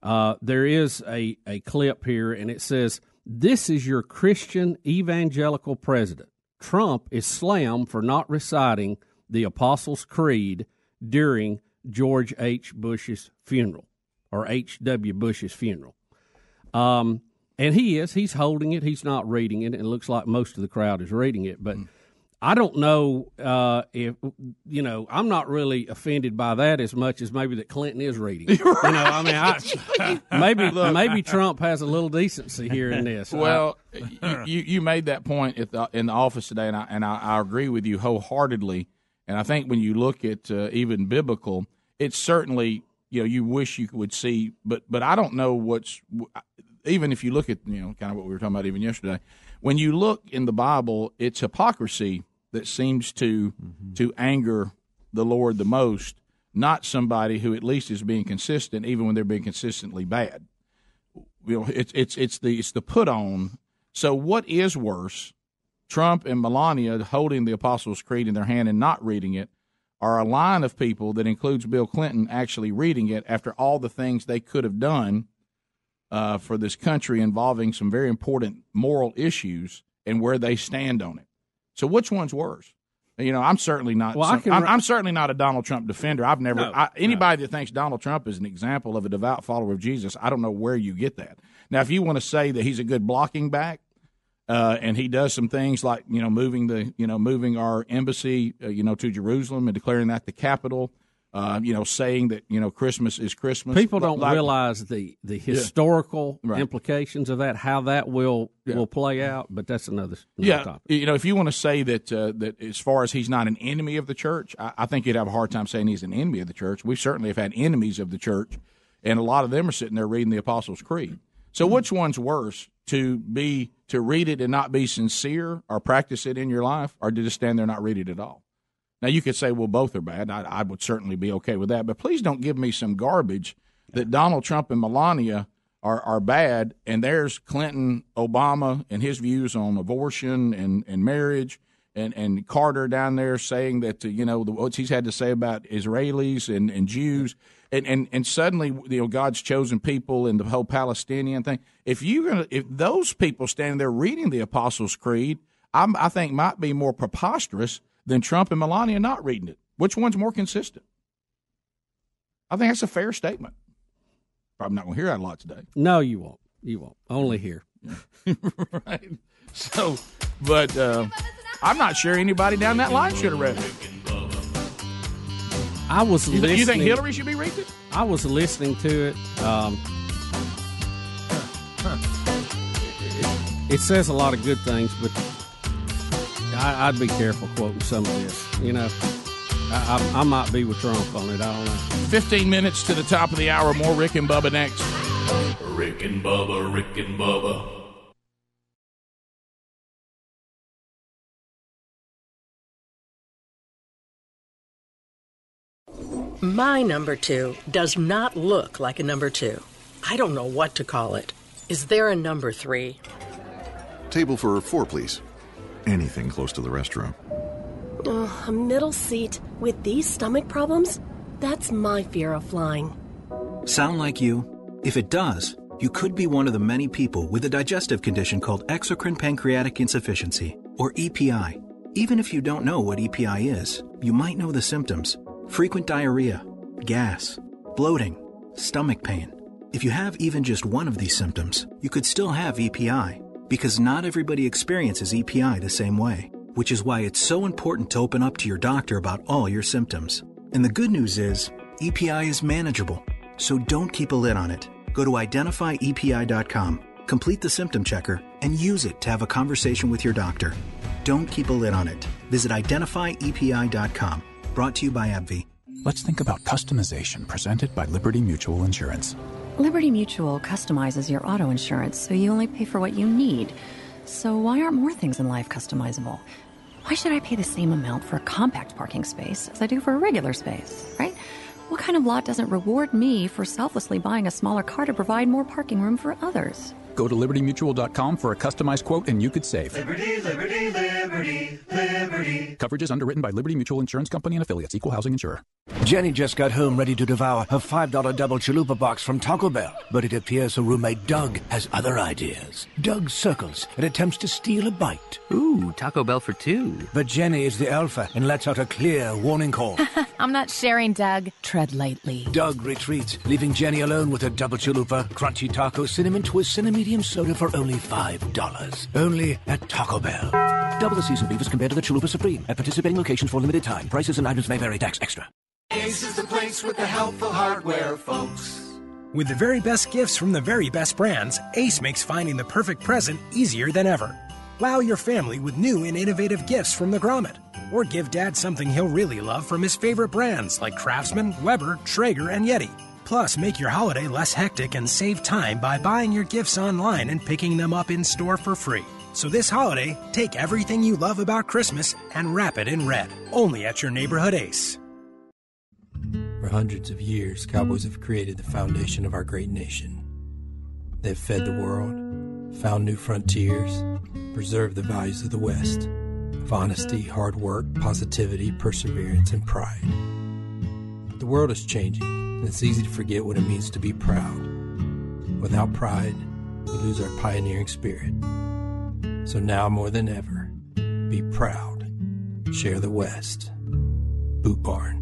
Uh, there is a, a clip here, and it says, This is your Christian evangelical president. Trump is slammed for not reciting the Apostles' Creed during George H. Bush's funeral, or H.W. Bush's funeral. Um, and he is. He's holding it. He's not reading it. It looks like most of the crowd is reading it. But I don't know uh, if, you know, I'm not really offended by that as much as maybe that Clinton is reading. it. You know, I mean, I, maybe maybe Trump has a little decency here in this. Well, you, you you made that point at the, in the office today, and I and I, I agree with you wholeheartedly. And I think when you look at uh, even biblical, it's certainly you know you wish you would see, but but I don't know what's even if you look at you know kind of what we were talking about even yesterday. When you look in the Bible, it's hypocrisy that seems to to anger the Lord the most, not somebody who at least is being consistent, even when they're being consistently bad you know, it's it's it's the it's the put on. So what is worse, Trump and Melania holding the Apostles' Creed in their hand and not reading it, or a line of people that includes Bill Clinton actually reading it after all the things they could have done uh, for this country involving some very important moral issues and where they stand on it. So which one's worse? You know, I'm certainly not. Well, I some- can I'm, I'm certainly not a Donald Trump defender. I've never. No, I, anybody that thinks Donald Trump is an example of a devout follower of Jesus, I don't know where you get that. Now, if you want to say that he's a good blocking back, uh, and he does some things like you know moving the you know moving our embassy uh, you know to Jerusalem and declaring that the capital, uh, you know saying that you know Christmas is Christmas. People don't Like- realize the, the historical Right. implications of that, how that will Yeah. will play out. But that's another, another Yeah, topic. you know, if you want to say that uh, that as far as he's not an enemy of the church, I, I think you'd have a hard time saying he's an enemy of the church. We certainly have had enemies of the church, and a lot of them are sitting there reading the Apostles' Creed. So, which one's worse to be to read it and not be sincere, or practice it in your life, or to just stand there and not read it at all? Now, you could say, well, both are bad. I, I would certainly be okay with that, but please don't give me some garbage that Donald Trump and Melania are, are bad, and there's Clinton, Obama, and his views on abortion and, and marriage, and, and Carter down there saying that, uh, you know, the, what he's had to say about Israelis and, and Jews. And, and, and suddenly, you know, God's chosen people and the whole Palestinian thing. If you're gonna, if those people standing there reading the Apostles' Creed, I'm, I think might be more preposterous than Trump and Melania not reading it. Which one's more consistent? I think that's a fair statement. Probably not going to hear that a lot today. No, you won't. You won't. Only here. right. So, but uh, I'm not sure anybody down that line should have read it. I was You, listening. you think Hillary should be reading it? I was listening to it. Um, it, it says a lot of good things, but I, I'd be careful quoting some of this. You know, I, I, I might be with Trump on it. I don't know. 15 minutes to the top of the hour. More Rick and Bubba next. Rick and Bubba, Rick and Bubba. My number two does not look like a number two. I don't know what to call it. Is there a number three? Table for four, please. Anything close to the restroom. Oh, a middle seat with these stomach problems? That's my fear of flying. Sound like you? If it does, you could be one of the many people with a digestive condition called exocrine pancreatic insufficiency, or EPI. Even if you don't know what EPI is, you might know the symptoms frequent diarrhea, gas, bloating, stomach pain. If you have even just one of these symptoms, you could still have EPI, because not everybody experiences EPI the same way, which is why it's so important to open up to your doctor about all your symptoms. And the good news is, EPI is manageable, so don't keep a lid on it. Go to identifyepi.com, complete the symptom checker, and use it to have a conversation with your doctor. Don't keep a lid on it. Visit identifyepi.com. Brought to you by AbbVie. Let's think about customization presented by Liberty Mutual Insurance. Liberty Mutual customizes your auto insurance so you only pay for what you need. So, why aren't more things in life customizable? Why should I pay the same amount for a compact parking space as I do for a regular space, right? What kind of lot doesn't reward me for selflessly buying a smaller car to provide more parking room for others? Go to libertymutual.com for a customized quote and you could save. Liberty, liberty, liberty, liberty. Coverage is underwritten by Liberty Mutual Insurance Company and affiliates, equal housing insurer. Jenny just got home ready to devour her $5 double chalupa box from Taco Bell, but it appears her roommate Doug has other ideas. Doug circles and attempts to steal a bite. Ooh, Taco Bell for two. But Jenny is the alpha and lets out a clear warning call. I'm not sharing, Doug. Tread lightly. Doug retreats, leaving Jenny alone with her double chalupa, crunchy taco, cinnamon twist, cinnamon medium soda for only $5. Only at Taco Bell. Double the seasoned beef as compared to the Chalupa Supreme. At participating locations for limited time. Prices and items may vary. Tax extra. Ace is the place with the helpful hardware, folks. With the very best gifts from the very best brands, Ace makes finding the perfect present easier than ever. Wow your family with new and innovative gifts from the Grommet. Or give dad something he'll really love from his favorite brands like Craftsman, Weber, Traeger, and Yeti. Plus, make your holiday less hectic and save time by buying your gifts online and picking them up in store for free. So this holiday, take everything you love about Christmas and wrap it in red. Only at your neighborhood Ace. For hundreds of years, cowboys have created the foundation of our great nation. They've fed the world, found new frontiers, preserved the values of the West of honesty, hard work, positivity, perseverance, and pride. But the world is changing, it's easy to forget what it means to be proud. Without pride, we lose our pioneering spirit. So now more than ever, be proud. Share the West. Boot Barn.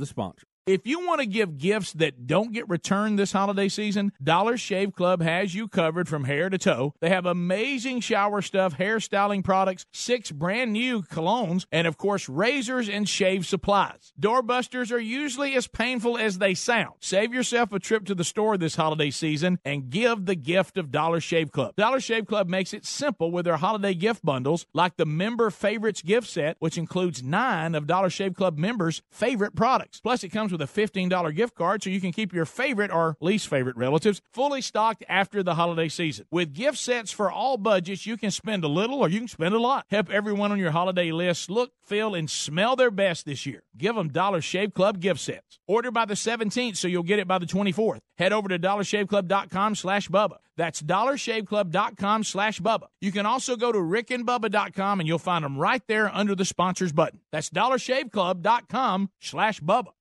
the sponsor. If you want to give gifts that don't get returned this holiday season, Dollar Shave Club has you covered from hair to toe. They have amazing shower stuff, hairstyling products, six brand new colognes, and of course, razors and shave supplies. Doorbusters are usually as painful as they sound. Save yourself a trip to the store this holiday season and give the gift of Dollar Shave Club. Dollar Shave Club makes it simple with their holiday gift bundles, like the Member Favorites gift set, which includes nine of Dollar Shave Club members' favorite products. Plus, it comes comes with a $15 gift card so you can keep your favorite or least favorite relatives fully stocked after the holiday season. With gift sets for all budgets, you can spend a little or you can spend a lot. Help everyone on your holiday list look, feel, and smell their best this year. Give them Dollar Shave Club gift sets. Order by the 17th so you'll get it by the 24th. Head over to dollarshaveclub.com slash Bubba. That's dollarshaveclub.com slash Bubba. You can also go to rickandbubba.com and you'll find them right there under the sponsors button. That's dollarshaveclub.com slash Bubba.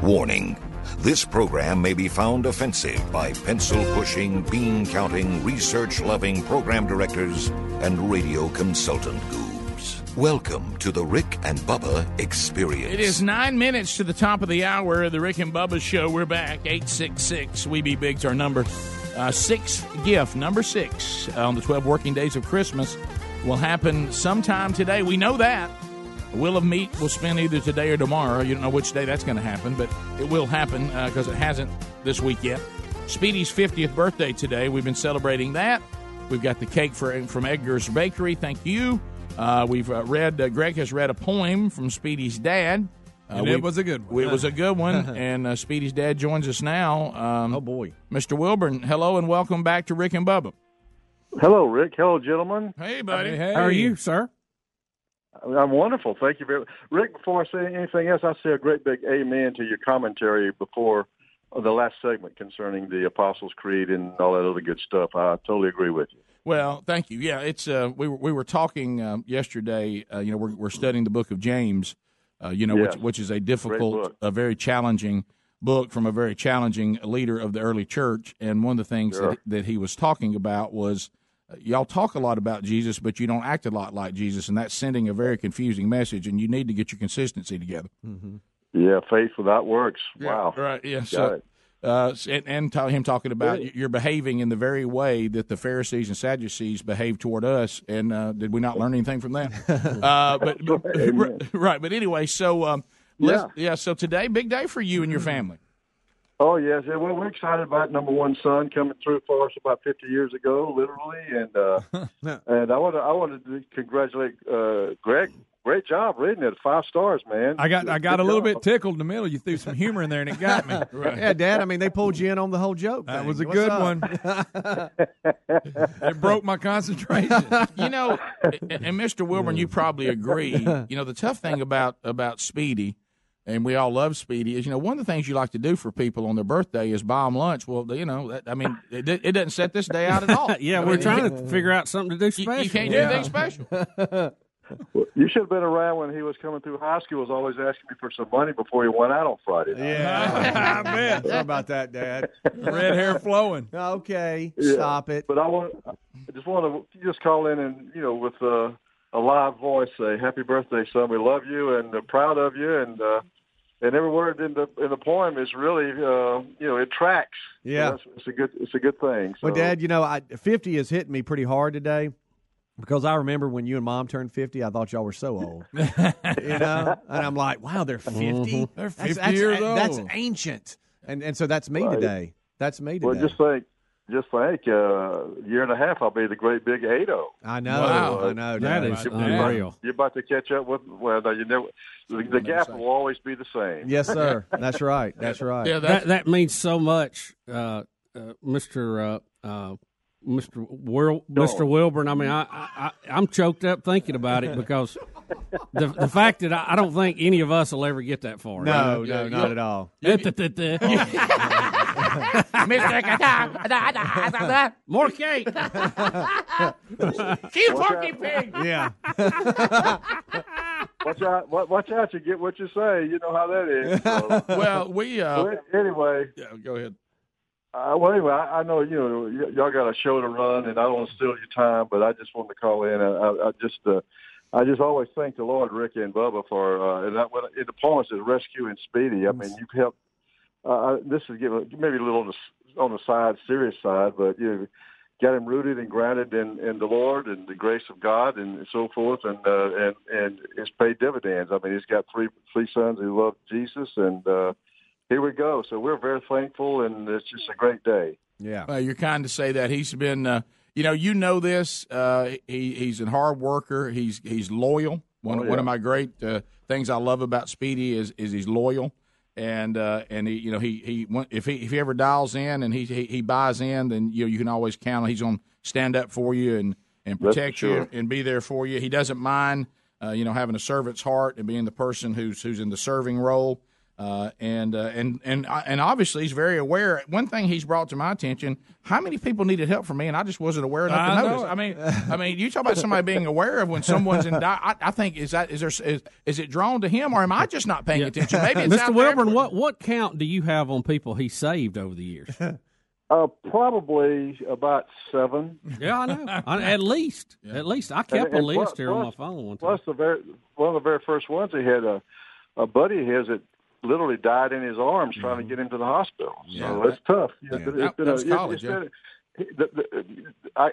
Warning this program may be found offensive by pencil pushing, bean counting, research loving program directors and radio consultant goobs. Welcome to the Rick and Bubba Experience. It is nine minutes to the top of the hour of the Rick and Bubba Show. We're back. 866 We Be Big's our number. Uh, sixth gift, number six, uh, on the 12 working days of Christmas will happen sometime today. We know that. Wheel of Meat will spend either today or tomorrow. You don't know which day that's going to happen, but it will happen because uh, it hasn't this week yet. Speedy's 50th birthday today. We've been celebrating that. We've got the cake for, from Edgar's Bakery. Thank you. Uh, we've uh, read, Greg has read a poem from Speedy's dad. Uh, and we- it was a good one. It was a good one. and uh, Speedy's dad joins us now. Um, oh, boy. Mr. Wilburn, hello and welcome back to Rick and Bubba. Hello, Rick. Hello, gentlemen. Hey, buddy. How are you, sir? I'm wonderful. Thank you very much. Rick, before I say anything else, I say a great big amen to your commentary before the last segment concerning the Apostles' Creed and all that other good stuff. I totally agree with you. Well, thank you. Yeah, it's uh, we were we were talking um, yesterday. Uh, you know, we're we're studying the book of James. Uh, you know, Yes. which which is a difficult, a very challenging book from a very challenging leader of the early church. And one of the things Sure. that, that he was talking about was. uh, Y'all talk a lot about Jesus, but you don't act a lot like Jesus, and that's sending a very confusing message. And you need to get your consistency together. Mm-hmm. Yeah, faith without works. Wow. Right. Yeah. Got So, it. Uh, and, and ta- him talking about Yeah. you're behaving in the very way that the Pharisees and Sadducees behaved toward us. And uh, did we not learn anything from that? uh, but, but- Amen. right. But anyway, so um, let's, yeah. So today, big day for you and your family. Oh yes, yeah, well, we're excited about number one son coming through for us about 50 years ago, literally, and uh, and I want to I wanted to congratulate uh, Greg. Great job reading it, five stars, man. I got I got Good a little job. bit tickled in the middle. You threw some humor in there, and it got me. Yeah, Dad. I mean, they pulled you in on the whole joke. That thing. was a What's good up? one. it broke my concentration. You know, and, and Mr. Wilburn, you probably agree. You know, the tough thing about about Speedy, and we all love Speedy, is you know one of the things you like to do for people on their birthday is buy them lunch. Well, you know, that, I mean, it, it doesn't set this day out at all. yeah, I we're mean, trying you- to figure out something to do special. you can't do anything special. Well, you should have been around when he was coming through high school. Was always asking me for some money before he went out on Friday. night. Yeah, I bet. Sorry about that, Dad. Red hair flowing. Okay, Yeah. stop it. But I want, I just want to just call in and you know with uh, a live voice say happy birthday, son. We love you and uh, proud of you, and uh, and every word in the in the poem is really uh, you know it tracks. So Yeah. that's- it's a good it's a good thing. So. Well, Dad, you know, I, 50 has hit me pretty hard today because I remember when you and Mom turned 50, I thought y'all were so old. you know? And I'm like, wow, they're 50? Mhm. They're 50 that's, years That's old. ancient. And and so that's me Right. today. That's me today. Well, just think, just think, uh, year and a half, I'll be the great big eight zero. I know. Wow. I know. That Dad. is You're about- unreal. You're about to catch up with. Well, no, you never. The, the gap will always be the same. Yes, sir. That's right. That's right. Yeah, that that means so much, uh, uh, Mister uh, Mister Wilburn. I mean, I, I I- I'm choked up thinking about it because the the fact that I, I don't think any of us will ever get that far. No, right? no, not at all. Mr. More cake. Keep porky pig. Yeah. Watch out! Watch out! You get what you say. You know how that is. So, Well, we. Uh, Well, anyway, yeah, go ahead. Uh, well, anyway, I, I know you know y- y'all got a show to run, and I don't want to steal your time, but I just wanted to call in. I, I, I just, uh, I just always thank the Lord, Ricky and Bubba, for uh, and that when in the poem says rescue and speedy. I mean, you've helped. Uh, this is giving maybe a little on the, on the side, serious side, but you got him rooted and grounded in, in the Lord and the grace of God and so forth, and uh, and and it's paid dividends. I mean, he's got three three sons who love Jesus, and uh, here we go. So we're very thankful, and it's just a great day. Yeah. Uh, you're kind to say that he's been, uh, you know, you know this. Uh, he, he's a hard worker. He's he's loyal. One Oh, one of my great uh, things I love about Speedy is is he's loyal, and uh, and he you know he he if he if he ever dials in and he he, he buys in, then you know you can always count on he's going to stand up for you and and protect sure. you and be there for you. He doesn't mind, uh, you know, having a servant's heart and being the person who's who's in the serving role. Uh, and uh, and and and obviously he's very aware. One thing he's brought to my attention: how many people needed help from me, and I just wasn't aware enough I to know notice. it. I mean, I mean, you talk about somebody being aware of when someone's in. Di- I, I think is that is there is, is it drawn to him, or am I just not paying attention? Maybe it's out Mr. Wilburn, what what count do you have on people he saved over the years? Uh, probably about seven. Yeah, I know. I- at least, at least I kept And- a list plus- here on my phone one time. Plus, the very one of the very first ones, he had a a buddy of his that literally died in his arms trying to mm-hmm. get him to the hospital. Yeah. So it's tough. Yeah. It's That- been that a- college, it's yeah. been the- the- I,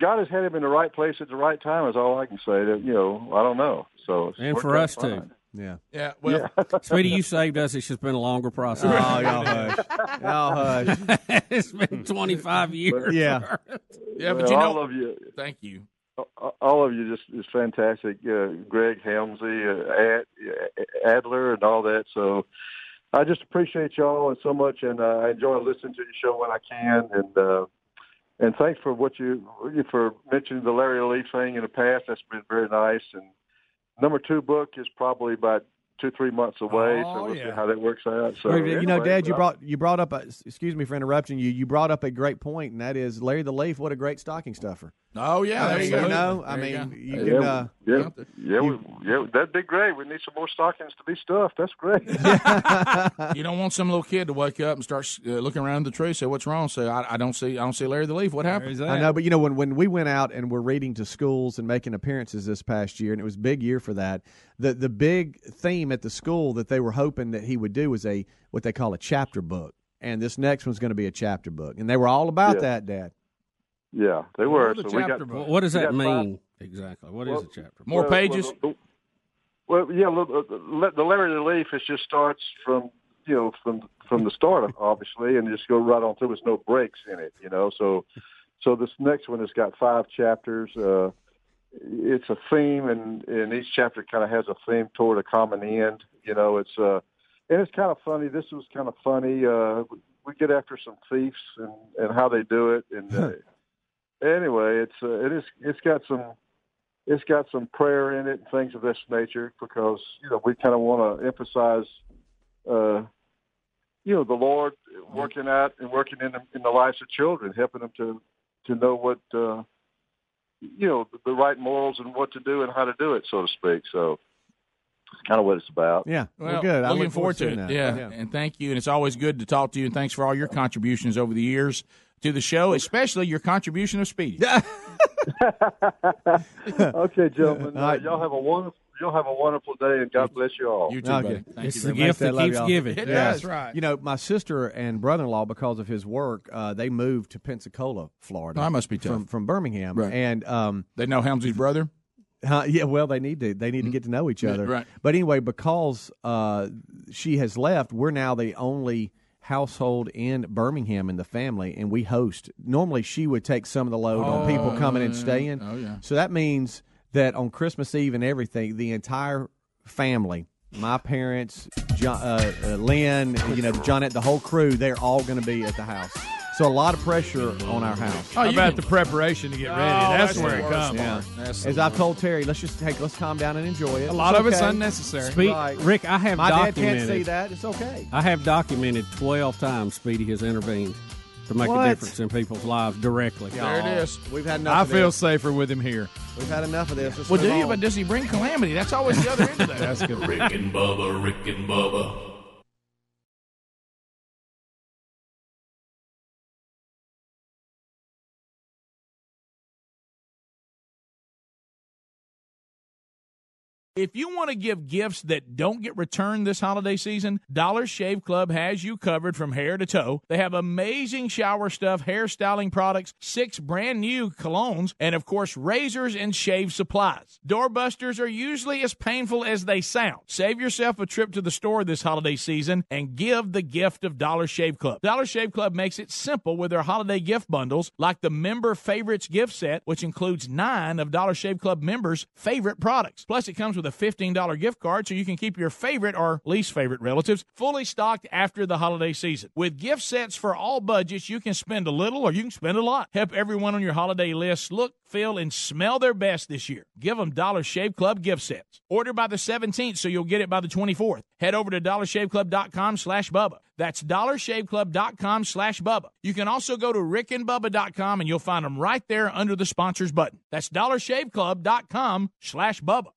God has had him in the right place at the right time. Is all I can say. That you know, I don't know. So and for out us too. Yeah. Yeah. Well, Speedy, you saved us. It's just been a longer process. Oh, y'all hush. Y'all hush. it's been 25 years. Yeah. Yeah, but Well, you know, all of you, thank you. All of you just is fantastic. Uh, Greg Helmsley, uh, Ad, Adler, and all that. So I just appreciate y'all and so much, and uh, I enjoy listening to your show when I can. And uh, and thanks for what you for mentioning the Larry Lee thing in the past. That's been very nice. And number two book is probably about two three months away. so we'll see how that works out. So you know, Dad, you brought you brought up. A, excuse me for interrupting you. You brought up a great point, and that is Larry the Leaf. What a great stocking stuffer. Oh yeah, there you go. know, I There you mean, go. you yeah, can. Uh, yeah, yeah, we, yeah, that'd be great. We need some more stockings to be stuffed. That's great. you don't want some little kid to wake up and start uh, looking around the tree, and say, "What's wrong?" Say, I, "I don't see, I don't see Larry the Leaf. What happened?" I know, but you know, when, when we went out and were reading to schools and making appearances this past year, and it was a big year for that. The the big theme at the school that they were hoping that he would do was a what they call a chapter book, and this next one's going to be a chapter book, and they were all about Yeah. that, Dad. Yeah, they were. so we got? What does that got five- mean exactly? What is Well, a chapter? More well, pages. Well, yeah, the the Larry the Leaf is just starts from you know from from the start, obviously, and just go right on through. There's no breaks in it, you know. So, so this next one has got five chapters. Uh, it's a theme, and and each chapter kind of has a theme toward a common end. You know, it's uh, and it's kind of funny. This was kind of funny. Uh, we- we get after some thieves and and how they do it, and uh, anyway, it's uh, it is it's got some it's got some prayer in it and things of this nature because you know we kind of want to emphasize uh you know the lord working out and working in the, in the lives of children helping them to to know what uh you know the, the right morals and what to do and how to do it so to speak so it's kind of what it's about Yeah, Well, well, good. I'm Looking look forward to it. that. Yeah. and thank you. And it's always good to talk to you. And thanks for all your contributions over the years to the show, especially your contribution of Speedy. okay gentlemen All uh, y'all have a wonderful y'all have a wonderful day and god bless you all You too, Okay. buddy. Thank It's you the gift that Love keeps y'all. giving. It Yeah. does. right. You know, my sister and brother-in-law, because of his work, uh, they moved to Pensacola, Florida. Oh, that must be tough. from from Birmingham, Right. and um, They know Helmsley's brother. Uh, yeah, well, they need to. They need to get to know each Yeah, other. right. But anyway, because uh, she has left, we're now the only household in Birmingham in the family, and we host. Normally, she would take some of the load on people coming and staying. Oh, yeah. So that means that on Christmas Eve and everything, the entire family. My parents, John, uh, uh, Lynn, you know, Johnette, the whole crew, they're all going to be at the house. So a lot of pressure on our house. Oh, How about the preparation to get ready? Oh, that's, that's where it worst comes. part. That's the As I've worst. told Terry, let's just take, let's calm down and enjoy it. A lot It's of it's okay. unnecessary. Speed, Right. Rick, I have My dad documented. can't see that. It's okay. I have documented 12 times Speedy has intervened to make What? a difference in people's lives directly. There it is. We've had enough. I of feel this. safer with him here. We've had enough of this. Let's Well, move do you? on. But does he bring calamity? That's always the other end of that. That's good. Rick and Bubba, Rick and Bubba. If you want to give gifts that don't get returned this holiday season, Dollar Shave Club has you covered from hair to toe. They have amazing shower stuff, hairstyling products, six brand new colognes, and of course, razors and shave supplies. Doorbusters are usually as painful as they sound. Save yourself a trip to the store this holiday season and give the gift of Dollar Shave Club. Dollar Shave Club makes it simple with their holiday gift bundles, like the Member Favorites gift set, which includes nine of Dollar Shave Club members' favorite products. Plus, it comes with a $15 gift card so you can keep your favorite or least favorite relatives fully stocked after the holiday season. With gift sets for all budgets, you can spend a little or you can spend a lot. Help everyone on your holiday list look, feel, and smell their best this year. Give them Dollar Shave Club gift sets. Order by the 17th so you'll get it by the 24th. Head over to dollarshaveclub.com slash Bubba. That's dollarshaveclub.com slash Bubba. You can also go to rickandbubba.com and you'll find them right there under the sponsors button. That's dollarshaveclub.com slash Bubba.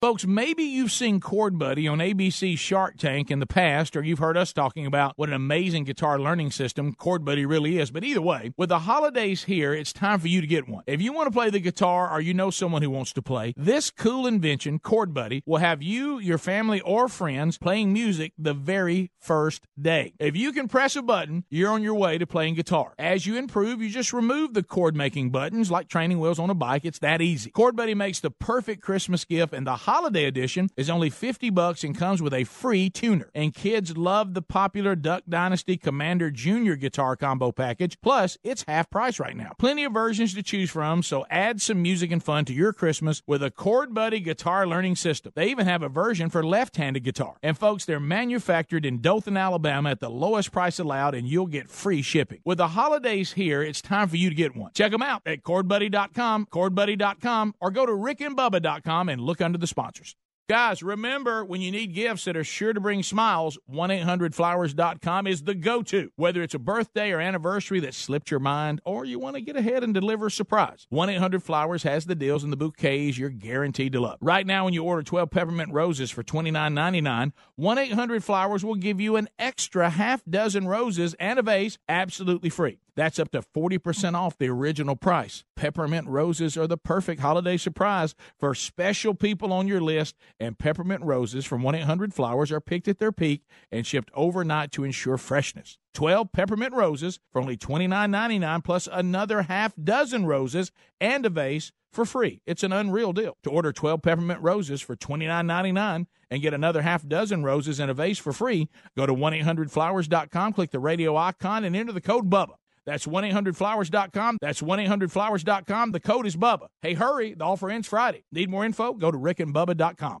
Folks, maybe you've seen Chord Buddy on ABC Shark Tank in the past, or you've heard us talking about what an amazing guitar learning system Chord Buddy really is. But either way, with the holidays here, it's time for you to get one. If you want to play the guitar or you know someone who wants to play, this cool invention, Chord Buddy, will have you, your family, or friends playing music the very first day. If you can press a button, you're on your way to playing guitar. As you improve, you just remove the chord making buttons like training wheels on a bike. It's that easy. Chord Buddy makes the perfect Christmas gift, and the holiday edition is only 50 bucks and comes with a free tuner. And kids love the popular Duck Dynasty Commander Junior guitar combo package. Plus, it's half price right now. Plenty of versions to choose from, so add some music and fun to your Christmas with a Chord Buddy guitar learning system. They even have a version for left-handed guitar. And folks, they're manufactured in Dothan, Alabama at the lowest price allowed and you'll get free shipping. With the holidays here, it's time for you to get one. Check them out at chordbuddy.com, chordbuddy.com, or go to rickandbubba.com and look under the sponsors. Guys, remember when you need gifts that are sure to bring smiles, 1 800flowers.com is the go to. Whether it's a birthday or anniversary that slipped your mind, or you want to get ahead and deliver a surprise, 1 800 Flowers has the deals and the bouquets you're guaranteed to love. Right now, when you order 12 peppermint roses for $29.99, 1 800 Flowers will give you an extra half dozen roses and a vase absolutely free. That's up to 40% off the original price. Peppermint roses are the perfect holiday surprise for special people on your list, and peppermint roses from 1 800 Flowers are picked at their peak and shipped overnight to ensure freshness. 12 peppermint roses for only $29.99 plus another half dozen roses and a vase for free. It's an unreal deal. To order 12 peppermint roses for $29.99 and get another half dozen roses and a vase for free, go to 1-800-Flowers.com, click the radio icon, and enter the code BUBBA. That's 1-800-Flowers.com. That's 1-800-Flowers.com. The code is BUBBA. Hey, hurry. The offer ends Friday. Need more info? Go to rickandbubba.com.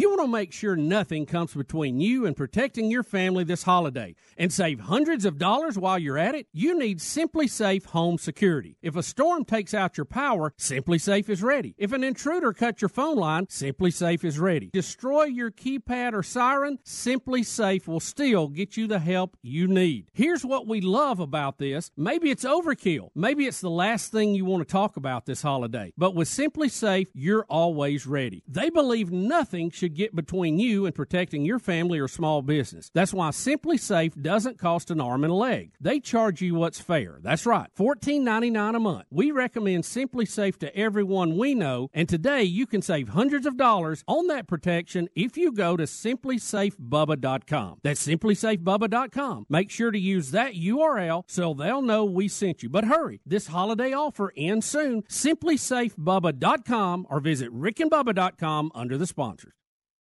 You want to make sure nothing comes between you and protecting your family this holiday and save hundreds of dollars while you're at it? You need SimpliSafe Home Security. If a storm takes out your power, SimpliSafe is ready. If an intruder cuts your phone line, SimpliSafe is ready. Destroy your keypad or siren, SimpliSafe will still get you the help you need. Here's what we love about this. Maybe it's overkill. Maybe it's the last thing you want to talk about this holiday. But with SimpliSafe, you're always ready. They believe nothing should could get between you and protecting your family or small business. That's why SimpliSafe doesn't cost an arm and a leg. They charge you what's fair. That's right, $14.99 a month. We recommend SimpliSafe to everyone we know, and today you can save hundreds of dollars on that protection if you go to simplysafebubba.com. That's simplysafebubba.com. Make sure to use that URL so they'll know we sent you. But hurry, this holiday offer ends soon. Simplysafebubba.com or visit rickandbubba.com under the sponsors.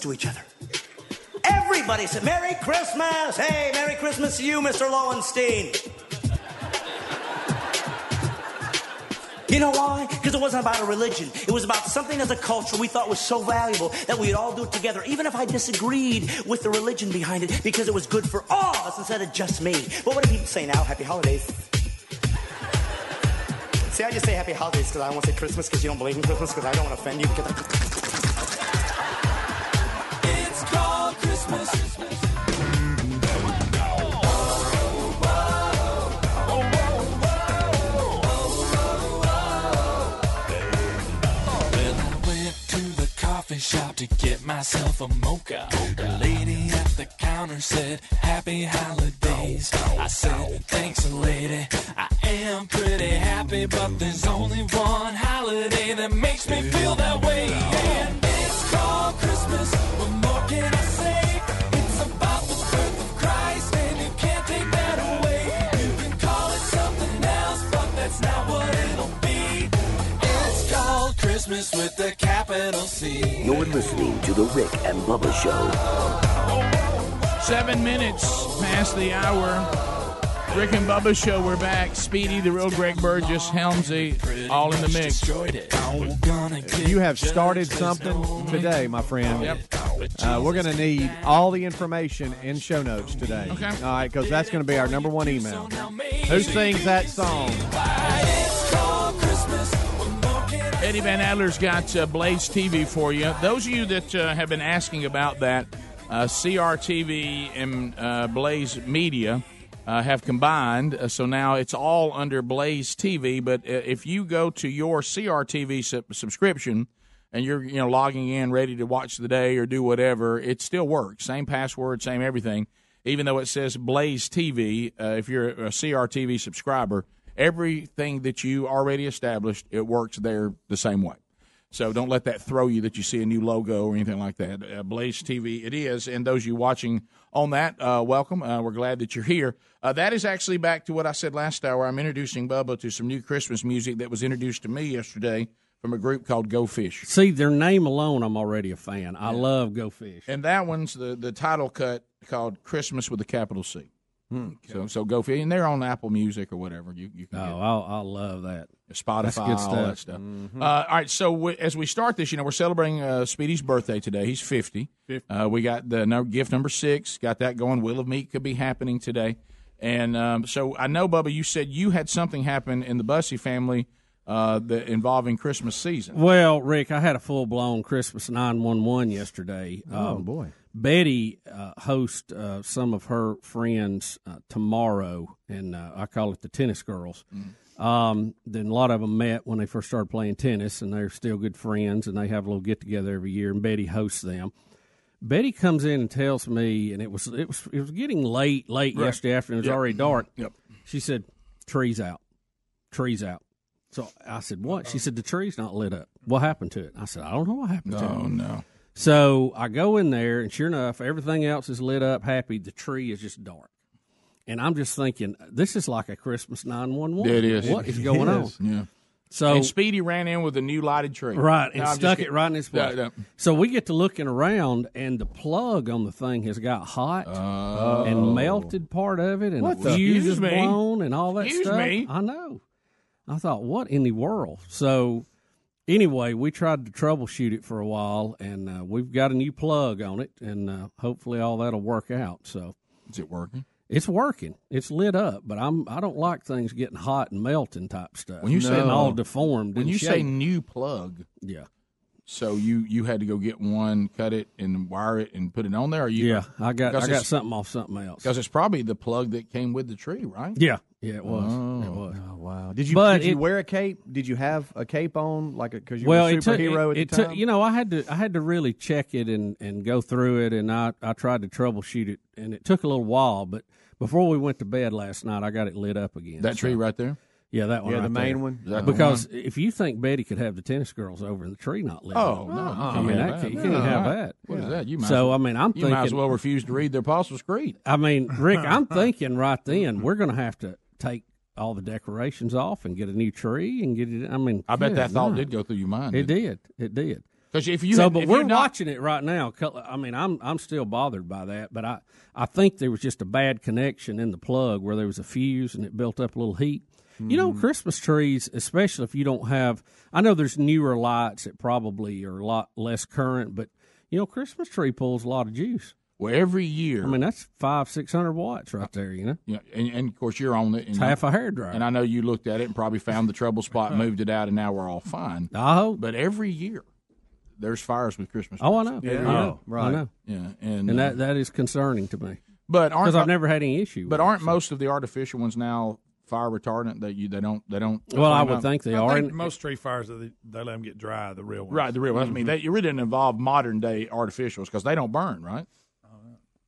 to each other. Everybody said Merry Christmas. Hey, Merry Christmas to you, Mr. Lowenstein. You know why? Because it wasn't about a religion. It was about something as a culture we thought was so valuable that we'd all do it together, even if I disagreed with the religion behind it, because it was good for all of us instead of just me. But what do people say now? Happy holidays. See, I just say happy holidays because I don't want to say Christmas because you don't believe in Christmas because I don't want to offend you. Shop to get myself a mocha. The lady at the counter said, Happy holidays. I said, Thanks, lady. I am pretty happy, but there's only one holiday that makes me feel that way. And it's called Christmas. What more can I say? Christmas with the capital C. You're listening to The Rick and Bubba Show. Seven minutes past the hour. Rick and Bubba show. We're back. Speedy, the real Greg Burgess, Helmsy, all in the mix. You have started something today, my friend. Yep. Uh, we're going to need all the information in show notes today. Okay. All right, because that's going to be our number one email. Who sings that song? Eddie Van Adler's got uh, Blaze TV for you. Those of you that uh, have been asking about that, uh, CRTV and uh, Blaze Media uh, have combined, uh, so now it's all under Blaze TV. But if you go to your CRTV sub- subscription and you're you know logging in, ready to watch the day or do whatever, it still works. Same password, same everything. Even though it says Blaze TV, if you're a CRTV subscriber, everything that you already established, it works there the same way. So don't let that throw you that you see a new logo or anything like that. Uh, Blaze TV, it is. And those of you watching on that, uh, welcome. Uh, we're glad that you're here. Uh, that is actually back to what I said last hour. I'm introducing Bubba to some new Christmas music that was introduced to me yesterday from a group called Go Fish. See, their name alone, I'm already a fan. I love Go Fish. And that one's the, the title cut called Christmas with a capital C. So so go Fish, and they're on Apple Music or whatever. You you can Oh, get I, I love that. Spotify, That's good all stuff. that stuff. Uh, all right, so we, as we start this, you know, we're celebrating uh, Speedy's birthday today. He's 50. 50. Uh, we got the no, gift number six, got that going. Wheel of Meat could be happening today. And um, so I know, Bubba, you said you had something happen in the Bussey family uh, that involving Christmas season. Well, Rick, I had a full blown Christmas nine one one yesterday. Oh, Um, boy. Betty uh, hosts uh, some of her friends uh, tomorrow, and uh, I call it the tennis girls. Um, then a lot of them met when they first started playing tennis, and they're still good friends, and they have a little get together every year. And Betty hosts them. Betty comes in and tells me, and it was it was it was getting late, late Right. yesterday afternoon. It was Yep. already dark. Yep. She said, "Trees out, trees out." So I said, "What?" She said, "The tree's not lit up. What happened to it?" I said, "I don't know what happened to it." Oh no! So I go in there, and sure enough, everything else is lit up, happy. The tree is just dark. And I'm just thinking, this is like a Christmas 911. It is. What is going on? Yeah. So and Speedy ran in with a new lighted tree. Right, and No, stuck it right in his No, place. no. So we get to looking around, and the plug on the thing has got hot Oh. and melted part of it, and What the the- fuse Excuse is me? blown, and all that Excuse stuff. me? I know. I thought, what in the world? So anyway, we tried to troubleshoot it for a while, and uh, we've got a new plug on it, and uh, hopefully all that'll work out. So is it working? It's working. It's lit up, but I'm I don't like things getting hot and melting type stuff. When you say all deformed, when you say new plug, yeah. So you you had to go get one, cut it, and wire it, and put it on there. Or you Yeah, I got I got something off something else. because it's probably the plug that came with the tree, right? Yeah, yeah, it was. Oh. It was. Oh wow! Did you But did you wear a cape? Did you have a cape on, like because you well, were a it took, superhero it, at it the took time? you know I had to I had to really check it and, and go through it and I, I tried to troubleshoot it and it took a little while but before we went to bed last night I got it lit up again. That tree right there. Yeah, that one. Yeah, the main there. one? Is that the because if you think Betty could have the tennis girls over in the tree not lit Oh up, no! you I can't mean have that, that. you can't No. have that. What is that? You might so I mean I'm you thinking might as well refuse to read the Apostles' Creed. I mean, Rick, I'm thinking right then we're going to have to take all the decorations off and get a new tree and get it. I mean, I bet that thought did go through your mind. It didn't. It did. Because if you so, had- but we're not- watching it right now. I mean, I'm I'm still bothered by that, but I I think there was just a bad connection in the plug where there was a fuse and it built up a little heat. You know, Hmm. Christmas trees, especially if you don't have. I know there's newer lights that probably are a lot less current, but you know, Christmas tree pulls a lot of juice. Well, every year. I mean, that's five six hundred watts right there. You know. Yeah, and, and of course you're on it. It's half a hairdryer. And I know you looked at it and probably found the trouble spot, moved it out, and now we're all fine. I hope. But every year, there's fires with Christmas. Oh, I know. Every I year. know. I know. Yeah, and, and uh, that that is concerning to me. But because I've never had any issue. But aren't it, most of the artificial ones now fire retardant? That you they don't they don't. Well, I would up? think they I are. think and- most tree fires they, they let them get dry. The real ones. Right, the real. ones. I Mm-hmm. mean, they, you really didn't involve modern day artificials because they don't burn, right?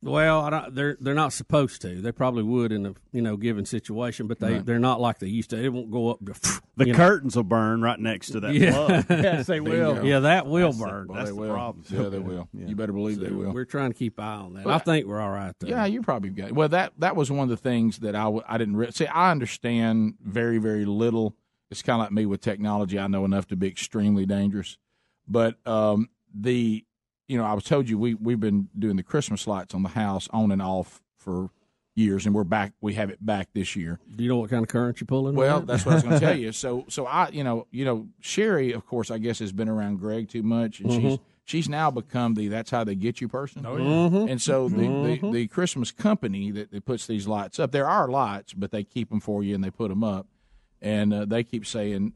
Well, I don't, they're they're not supposed to. They probably would in a you know given situation, but they Right. they're not like they used to. It won't go up to The you know. curtains will burn right next to that Yeah. plug. Yes, they will. Yeah, that will That's the- burn. That's the will. problem. Yeah, they will. You better believe they will. We're trying to keep eye on that. Well, I think we're all right. Though. Yeah, you probably got. Well, that that was one of the things that I w- I didn't re- see. I understand very very little. It's kind of like me with technology. I know enough to be extremely dangerous, but um, the you know I was told you we we've been doing the Christmas lights on the house on and off for years, and we're back. We have it back this year. Do you know what kind of current you're pulling? Well, that's what I was going to tell you. So, so I, you know, you know, Sherry, of course, I guess has been around Greg too much, and she's Mhm. she's now become the that's how they get you person. Oh, yeah. Mhm. And so the, the Mhm. the Christmas company that, that puts these lights up, there are lights, but they keep them for you and they put them up, and uh, they keep saying,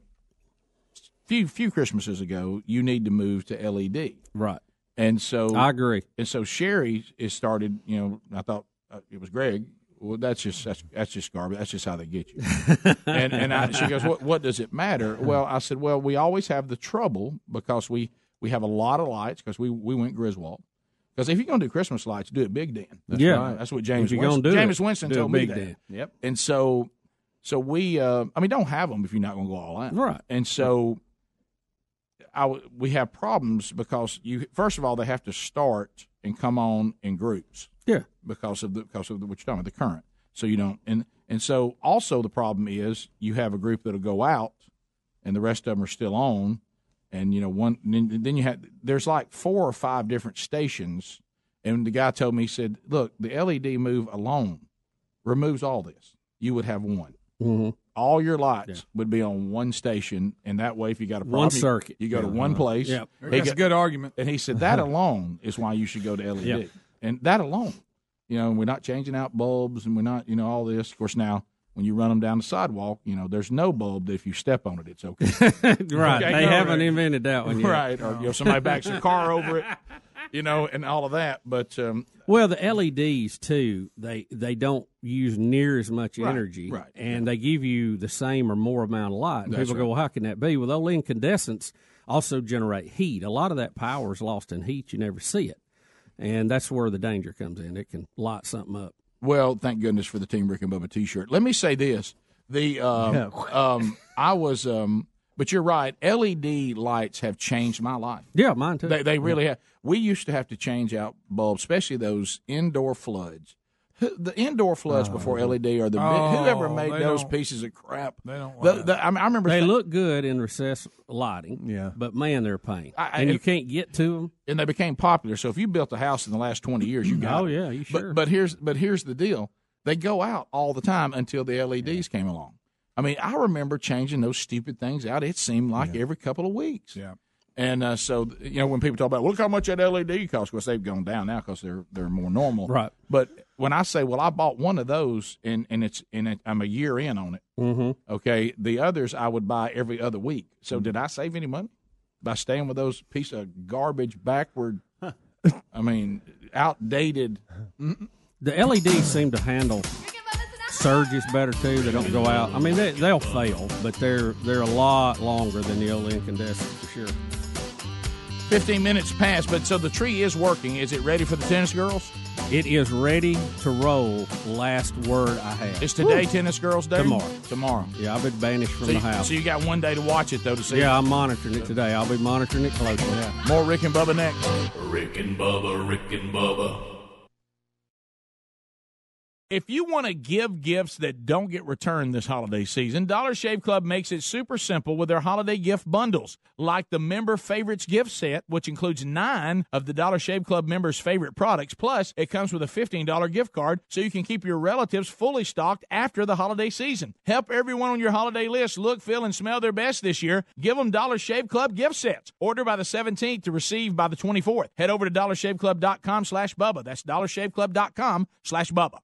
few few Christmases ago, you need to move to LED. Right. And so I agree. And so Sherry is started. You know, I thought uh, it was Greg. Well, that's just that's, that's just garbage. That's just how they get you. and and I, she goes, what what does it matter? Well, I said, well, we always have the trouble because we we have a lot of lights because we we went Griswold. Because if you're gonna do Christmas lights, do it big, Dan. That's Yeah. right. that's what James. If you're Winston, gonna do James it, Winston do told me that. Dan. Yep. And so, so we, uh, I mean, don't have them if you're not going to go all out, Right. And so, I w- we have problems because you first of all they have to start and come on in groups. Yeah. Because of the because of the, what you're talking about the current. So you don't and and so also the problem is you have a group that'll go out and the rest of them are still on and you know one then then you have there's like four or five different stations and the guy told me he said look the led move alone removes all this you would have one Mm-hmm. all your lights would be on one station and that way if you got a problem One circuit. you, go to one place Yep. He That's a good argument. and he said that alone is why you should go to led Yep. and that alone you know we're not changing out bulbs and we're not you know all this of course now when you run them down the sidewalk you know there's no bulb that if you step on it it's okay right. Okay, they no, haven't right. invented that one yet. right or you know somebody backs a car over it you know and all of that but um Well, the LEDs too, they they don't use near as much Right, energy, right, and they give you the same or more amount of light. That's people go, "Well, how can that be?" Well, those incandescents also generate heat. A lot of that power is lost in heat; you never see it, and that's where the danger comes in. It can light something up. Well, thank goodness for the Team Rick and Bubba T-shirt. Let me say this: the um, Yeah. um, I was um, But you're right. LED lights have changed my life. Yeah, mine too. They, they really Yeah. have. We used to have to change out bulbs, especially those indoor floods. The indoor floods oh, before LED are the Oh, whoever made those don't- pieces of crap. They don't. The, the, I, mean, I remember They th- look good in recessed lighting. Yeah. But man, they're a pain. I- I- and you can't get to them. and they became popular. So if you built a house in the last twenty years, you got. Oh, yeah, you sure. But, here's but here's the deal: they go out all the time until the LEDs came along. I mean, I remember changing those stupid things out. It seemed like every couple of weeks. Yeah. And uh, so you know when people talk about look how much that LED costs, of course they've gone down now because they're they're more normal. Right. But when I say, well, I bought one of those and and it's and it, I'm a year in on it. Mm-hmm. Okay, the others I would buy every other week. So did I save any money by staying with those piece of garbage backward? I mean, outdated. The LEDs seem to handle surges better too. They don't go out. I mean, they, they'll fail, but they're they're a lot longer than the old incandescent for sure. Fifteen minutes passed, but so the tree is working. Is it ready for the tennis girls? It is ready to roll. Last word I have. Is today tennis girls' day? Tomorrow. Tomorrow. Yeah, I've been banished from So the you, house. so you got one day to watch it though to see. yeah, I'm monitoring it today. I'll be monitoring it closely. Yeah. More Rick and Bubba next. Rick and Bubba, Rick and Bubba. If you want to give gifts that don't get returned this holiday season, Dollar Shave Club makes it super simple with their holiday gift bundles, like the Member Favorites gift set, which includes nine of the Dollar Shave Club members' favorite products. Plus, it comes with a $15 gift card so you can keep your relatives fully stocked after the holiday season. Help everyone on your holiday list look, feel, and smell their best this year. Give them Dollar Shave Club gift sets. Order by the 17th to receive by the 24th. Head over to dollarshaveclub.com slash Bubba. That's dollarshaveclub.com slash Bubba.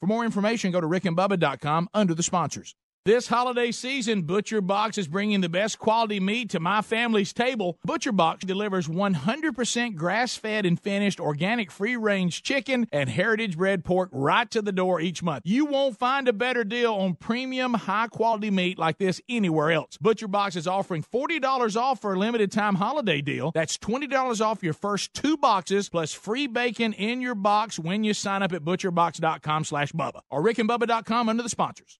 For more information, go to rickandbubba.com under the sponsors. This holiday season, Butcher Box is bringing the best quality meat to my family's table. Butcher Box delivers 100% grass fed and finished organic free range chicken and heritage bred pork right to the door each month. You won't find a better deal on premium, high quality meat like this anywhere else. Butcher Box is offering $40 off for a limited time holiday deal. That's $20 off your first two boxes plus free bacon in your box when you sign up at butcherbox.com slash Bubba or rickandbubba.com under the sponsors.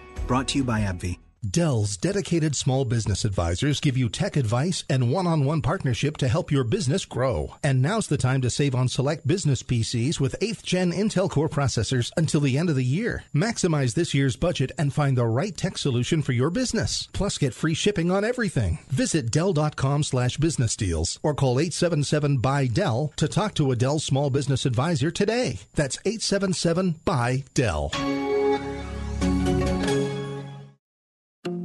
Brought to you by AbbVie. Dell's dedicated small business advisors give you tech advice and one on one partnership to help your business grow. And now's the time to save on select business PCs with 8th gen Intel Core processors until the end of the year. Maximize this year's budget and find the right tech solution for your business. Plus, get free shipping on everything. Visit Dell.com slash business deals or call 877 by Dell to talk to a Dell small business advisor today. That's 877 by Dell.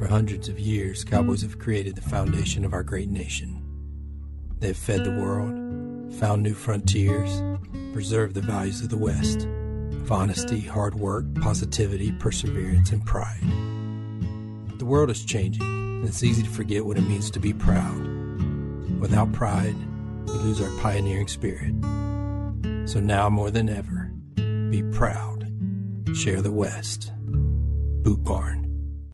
For hundreds of years, cowboys have created the foundation of our great nation. They have fed the world, found new frontiers, preserved the values of the West of honesty, hard work, positivity, perseverance, and pride. The world is changing, and it's easy to forget what it means to be proud. Without pride, we lose our pioneering spirit. So now more than ever, be proud. Share the West. Boot Barn.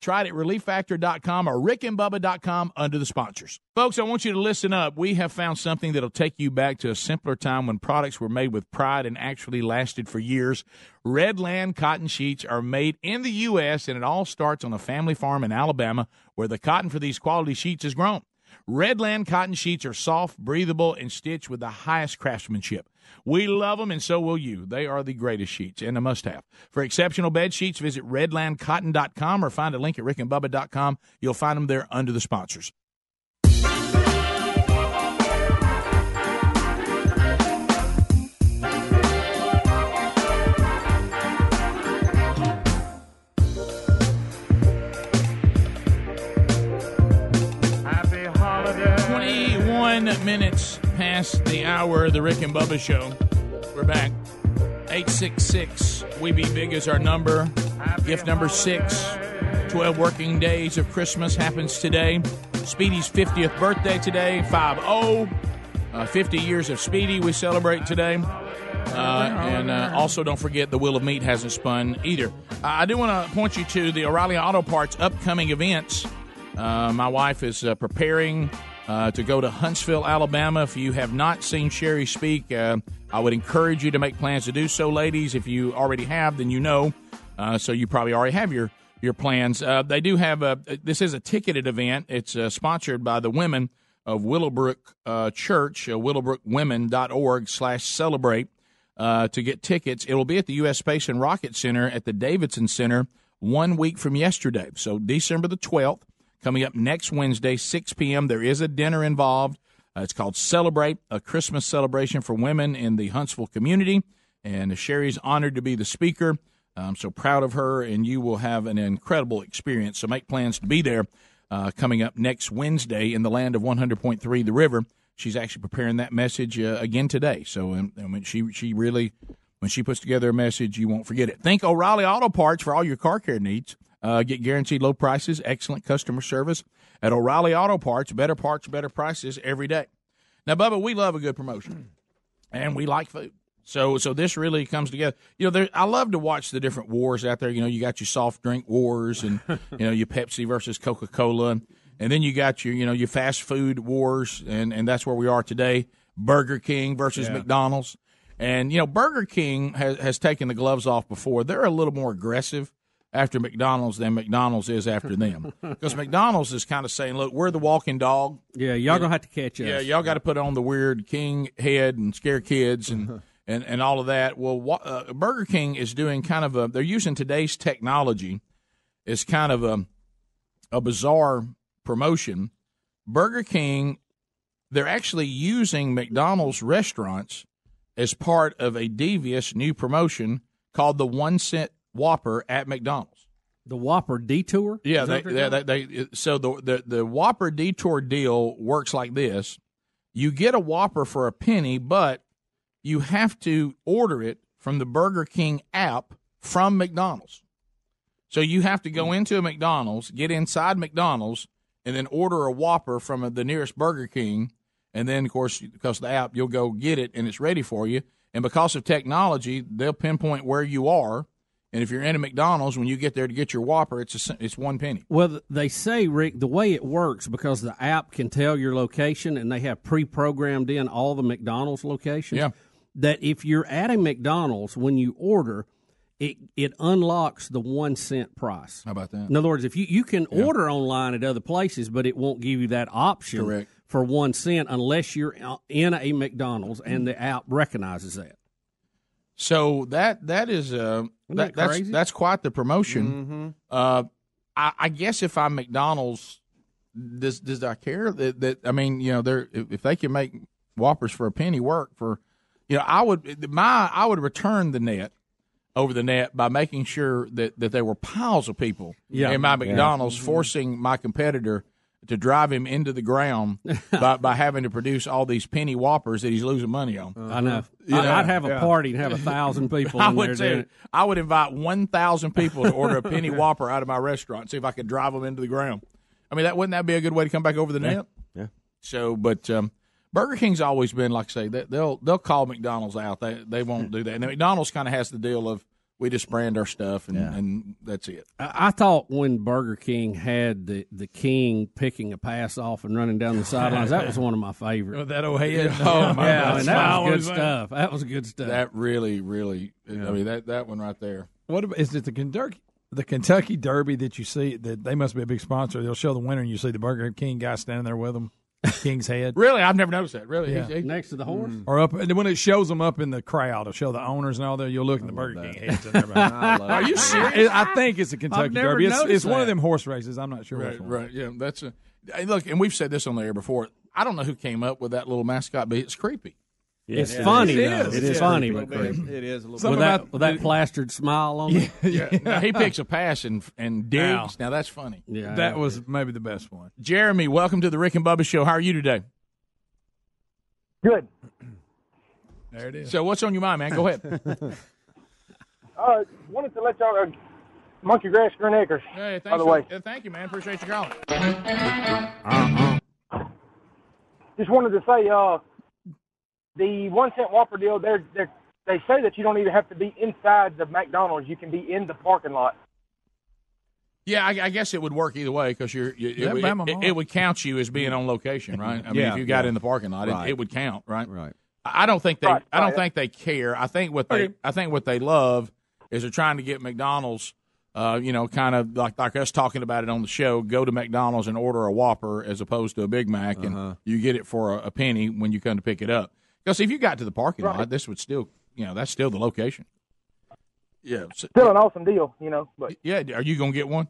Try it at relieffactor.com or rickandbubba.com under the sponsors. Folks, I want you to listen up. We have found something that'll take you back to a simpler time when products were made with pride and actually lasted for years. Redland cotton sheets are made in the U.S., and it all starts on a family farm in Alabama where the cotton for these quality sheets is grown. Redland cotton sheets are soft, breathable, and stitched with the highest craftsmanship. We love them, and so will you. They are the greatest sheets and a must have. For exceptional bed sheets, visit redlandcotton.com or find a link at rickandbubba.com. You'll find them there under the sponsors. Happy holiday. 21 minutes past hour the Rick and Bubba show. We're back. 866 We Be Big is our number. Gift number six. 12 working days of Christmas happens today. Speedy's 50th birthday today. 5 0. Uh, 50 years of Speedy we celebrate today. Uh, and uh, also, don't forget the Wheel of Meat hasn't spun either. I do want to point you to the O'Reilly Auto Parts upcoming events. Uh, my wife is uh, preparing uh, to go to Huntsville, Alabama. If you have not seen Sherry speak, uh, I would encourage you to make plans to do so, ladies. If you already have, then you know. Uh, so you probably already have your your plans. Uh, they do have a. This is a ticketed event. It's uh, sponsored by the women of Willowbrook uh, Church, uh, willowbrookwomen.org slash celebrate. Uh, to get tickets, it will be at the U.S. Space and Rocket Center at the Davidson Center one week from yesterday. So December the 12th, coming up next Wednesday, 6 p.m. There is a dinner involved. Uh, it's called Celebrate, a Christmas celebration for women in the Huntsville community. And Sherry's honored to be the speaker. I'm so proud of her, and you will have an incredible experience. So make plans to be there uh, coming up next Wednesday in the land of 100.3 The River. She's actually preparing that message uh, again today. So um, mean, she she really when she puts together a message, you won't forget it. Think O'Reilly Auto Parts for all your car care needs. Uh, get guaranteed low prices, excellent customer service at O'Reilly Auto Parts. Better parts, better prices every day. Now, Bubba, we love a good promotion, and we like food. So, so this really comes together. You know, there, I love to watch the different wars out there. You know, you got your soft drink wars, and you know your Pepsi versus Coca Cola, and, and then you got your, you know, your fast food wars, and and that's where we are today. Burger King versus Yeah. McDonald's, and you know, Burger King has has taken the gloves off before. They're a little more aggressive after McDonald's than McDonald's is after them, because McDonald's is kind of saying, "Look, we're the walking dog." Yeah, y'all gonna have to catch us. Yeah, y'all got to put on the weird king head and scare kids Uh-huh. and and, and all of that. Well, uh, Burger King is doing kind of a. They're using today's technology. It's kind of a a bizarre promotion. Burger King, they're actually using McDonald's restaurants as part of a devious new promotion called the one cent Whopper at McDonald's. The Whopper detour. Yeah, they, that what you're they, they, they, so the, the the Whopper detour deal works like this: you get a Whopper for a penny, but you have to order it from the Burger King app from McDonald's. So you have to go hmm. into a McDonald's, get inside McDonald's, and then order a Whopper from the nearest Burger King, and then of course because of the app, you'll go get it and it's ready for you. And because of technology, they'll pinpoint where you are. And if you're in a McDonald's, when you get there to get your Whopper, it's a, it's one penny. Well, they say, Rick, the way it works because the app can tell your location and they have pre programmed in all the McDonald's locations. Yeah. That if you're at a McDonald's, when you order, it, it unlocks the one cent price. How about that? In other words, if you, you can order online at other places, but it won't give you that option Correct. for one cent unless you're uh, in a McDonald's and the app recognizes that. So that that is uh that that, that's crazy? that's quite the promotion. Mm-hmm. Uh, I, I guess if I'm McDonald's, does does I care that, that I mean you know they're if, if they can make Whoppers for a penny work for you know I would my I would return the net over the net by making sure that that there were piles of people Yeah. in my Yeah. McDonald's forcing my competitor to drive him into the ground by, by having to produce all these penny whoppers that he's losing money on. I know. You know? I, would have a Yeah. party and have a thousand people I in would there say. I would invite one thousand people to order a penny whopper out of my restaurant and see if I could drive them into the ground. I mean, that wouldn't that be a good way to come back over the Yeah. net? Yeah. So, but um, Burger King's always been like I say they, they'll they'll call McDonald's out. They they won't do that. And McDonald's kind of has the deal of we just brand our stuff and, and that's it. I, I thought when Burger King had the, the king picking a pass off and running down the sidelines, that was one of my favorites. Oh, that old head. Oh, my yeah, God. I mean, that was good stuff. That was good stuff. That really, really. I mean that that one right there. What about, is it the Kentucky the Kentucky Derby that you see that they must be a big sponsor? They'll show the winner and you see the Burger King guy standing there with them, King's head. Really, I've never noticed that. Really, Yeah. He- he- Next to the horse. Mm. Or up and when it shows them up in the crowd, it'll show the owners and all that. You'll look at the Burger King heads in there. Are you it. serious? I think it's a Kentucky never Derby. It's, noticed it's one of that. them horse races. I'm not sure which Right, one. right. Yeah, that's a hey, look, and we've said this on the air before. I don't know who came up with that little mascot, but it's creepy. It's Yeah, funny, it though. is. It is funny, but little bit. creepy. It is a little with Something that with that plastered smile on it. Yeah. Now, he picks a pass and and digs. Now. Now, that's funny. Yeah, That was maybe the best one. Jeremy, welcome to the Rick and Bubba Show. How are you today? Good. There it is. So, what's on your mind, man? Go ahead. Uh, wanted to let y'all uh, monkey grass green acres. Hey, by thanks the for- way, yeah, thank you, man. Appreciate you calling. Uh-huh. just wanted to say, uh, the one cent Whopper deal. They're, they're, they say that you don't even have to be inside the McDonald's. You can be in the parking lot. Yeah, I, I guess it would work either way because you're you, Yeah, it, it, it would count you as being on location, right? I mean, Yeah, if you got yeah. in the parking lot, Right. it, it would count, right? Right. I I don't think they. Right, I don't right. think they care. I think what they. Okay. I think what they love is they're trying to get McDonald's. Uh, you know, kind of like like us talking about it on the show. Go to McDonald's and order a Whopper as opposed to a Big Mac, Uh-huh. and you get it for a, a penny when you come to pick it up. Because if you got to the parking Right. lot, this would still, you know, that's still the location. Yeah. Still an awesome deal, you know. But yeah. Are you gonna get one?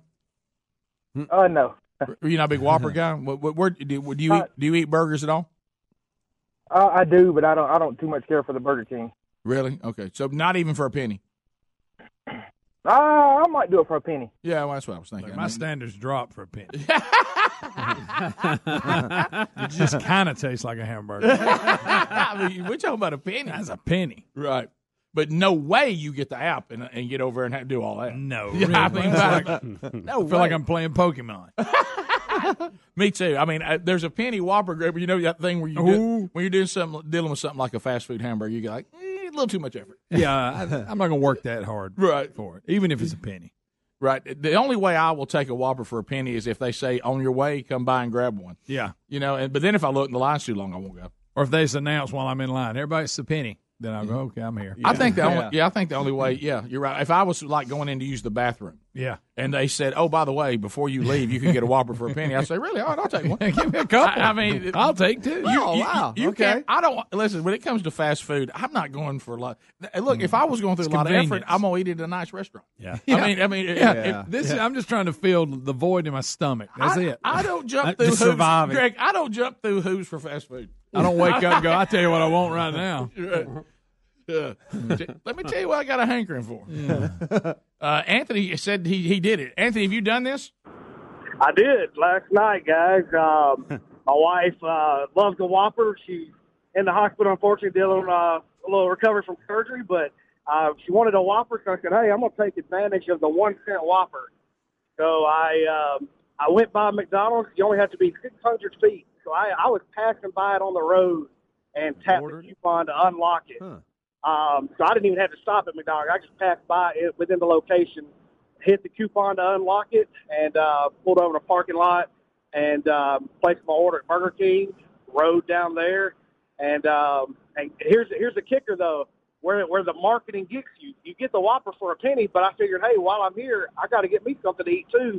uh, no, Are you not a big Whopper guy? What, what, where, do, do you eat? Uh, Do you eat burgers at all? uh, I do, but I don't. I don't too much care for the Burger King. Really? Okay. So not even for a penny. Uh, I might do it for a penny. Yeah, well, that's what I was thinking. Look, I my mean- standards drop for a penny. it just kind of tastes like a hamburger. I mean, we're talking about a penny. That's a penny. Right. But no way you get the app and, and get over and have, do all that. No, Yeah, I mean, like- no I feel like. I'm playing Pokemon. Me too. I mean, uh, there's a penny Whopper grabber. You know that thing where you do, when you're doing something dealing with something like a fast food hamburger, you get like eh, a little too much effort. Yeah, I, I'm not going to work that hard Right. for it, even if it's a penny. Right. The only way I will take a Whopper for a penny is if they say on your way, come by and grab one. Yeah. You know, and but then if I look in the line's too long, I won't go. Or if they just announce while I'm in line, everybody's a penny, then I'll go, mm-hmm. okay, I'm here. I think the only yeah, I think the only way yeah, you're right. If I was like going in to use the bathroom Yeah. And they said, "Oh, by the way, before you leave, you can get a Whopper for a penny," I say, "Really? All right, I'll take one." Give me a couple. I, I mean, I'll take two. You, Oh, you- wow. You, Okay. can't. I don't listen. When it comes to fast food, I'm not going for a lot. Look, if I was going through It's a lot of effort. I'm gonna eat it at a nice restaurant. Yeah. I mean, I mean, Yeah. Yeah. This I'm just trying to fill the void in my stomach. That's I, it. I don't jump through just hoops, surviving. Greg. I don't jump through hoops for fast food. I don't wake up and go, I tell you what I want right now. Yeah. Let me tell you what I got a hankering for. Uh, Anthony said he, he did it. Anthony, have you done this? I did last night, guys. Um, my wife uh, loves the Whopper. She's in the hospital, unfortunately, dealing with uh, a little recovery from surgery, but uh, she wanted a Whopper, so I said, "Hey, I'm going to take advantage of the one cent Whopper." So I um, I went by McDonald's. You only have to be 600 feet, so I, I was passing by it on the road and tapped the coupon to unlock it. Um, so I didn't even have to stop at McDonald's. I just passed by it within the location, hit the coupon to unlock it, and uh, pulled over to the parking lot and um, placed my order at Burger King. Rode down there, and um, and here's here's the kicker though, where where the marketing gets you. You get the Whopper for a penny, but I figured, hey, while I'm here, I got to get me something to eat too.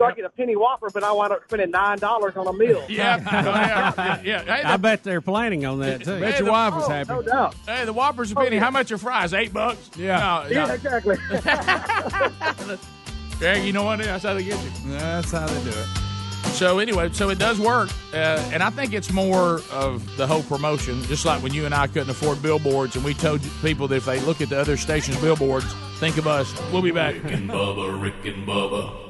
So I get a penny Whopper, but I wind up spending nine dollars on a meal. Yeah, yeah, yeah. Hey, I bet they're planning on that too. Bet your wife is Oh, no doubt. Hey, the Whopper's a penny. How much are fries? Eight bucks. Yeah, Yeah, exactly. Yeah, you know what? That's how they get you. That's how they do it. So anyway, so it does work, uh, and I think it's more of the whole promotion. Just like when you and I couldn't afford billboards, and we told people that if they look at the other stations' billboards, think of us. We'll be back. Rick and Bubba, Rick and Bubba.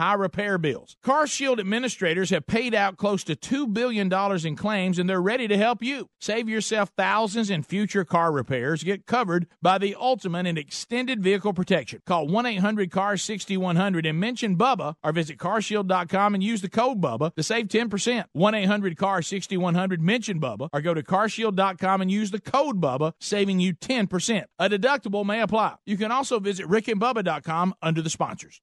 high repair bills. CarShield administrators have paid out close to $2 billion in claims and they're ready to help you. Save yourself thousands in future car repairs. Get covered by the ultimate in extended vehicle protection. Call 1 800 CAR 6100 and mention Bubba or visit carshield.com and use the code Bubba to save 10%. 1 800 CAR 6100 mention Bubba or go to carshield.com and use the code Bubba, saving you 10%. A deductible may apply. You can also visit rickandbubba.com under the sponsors.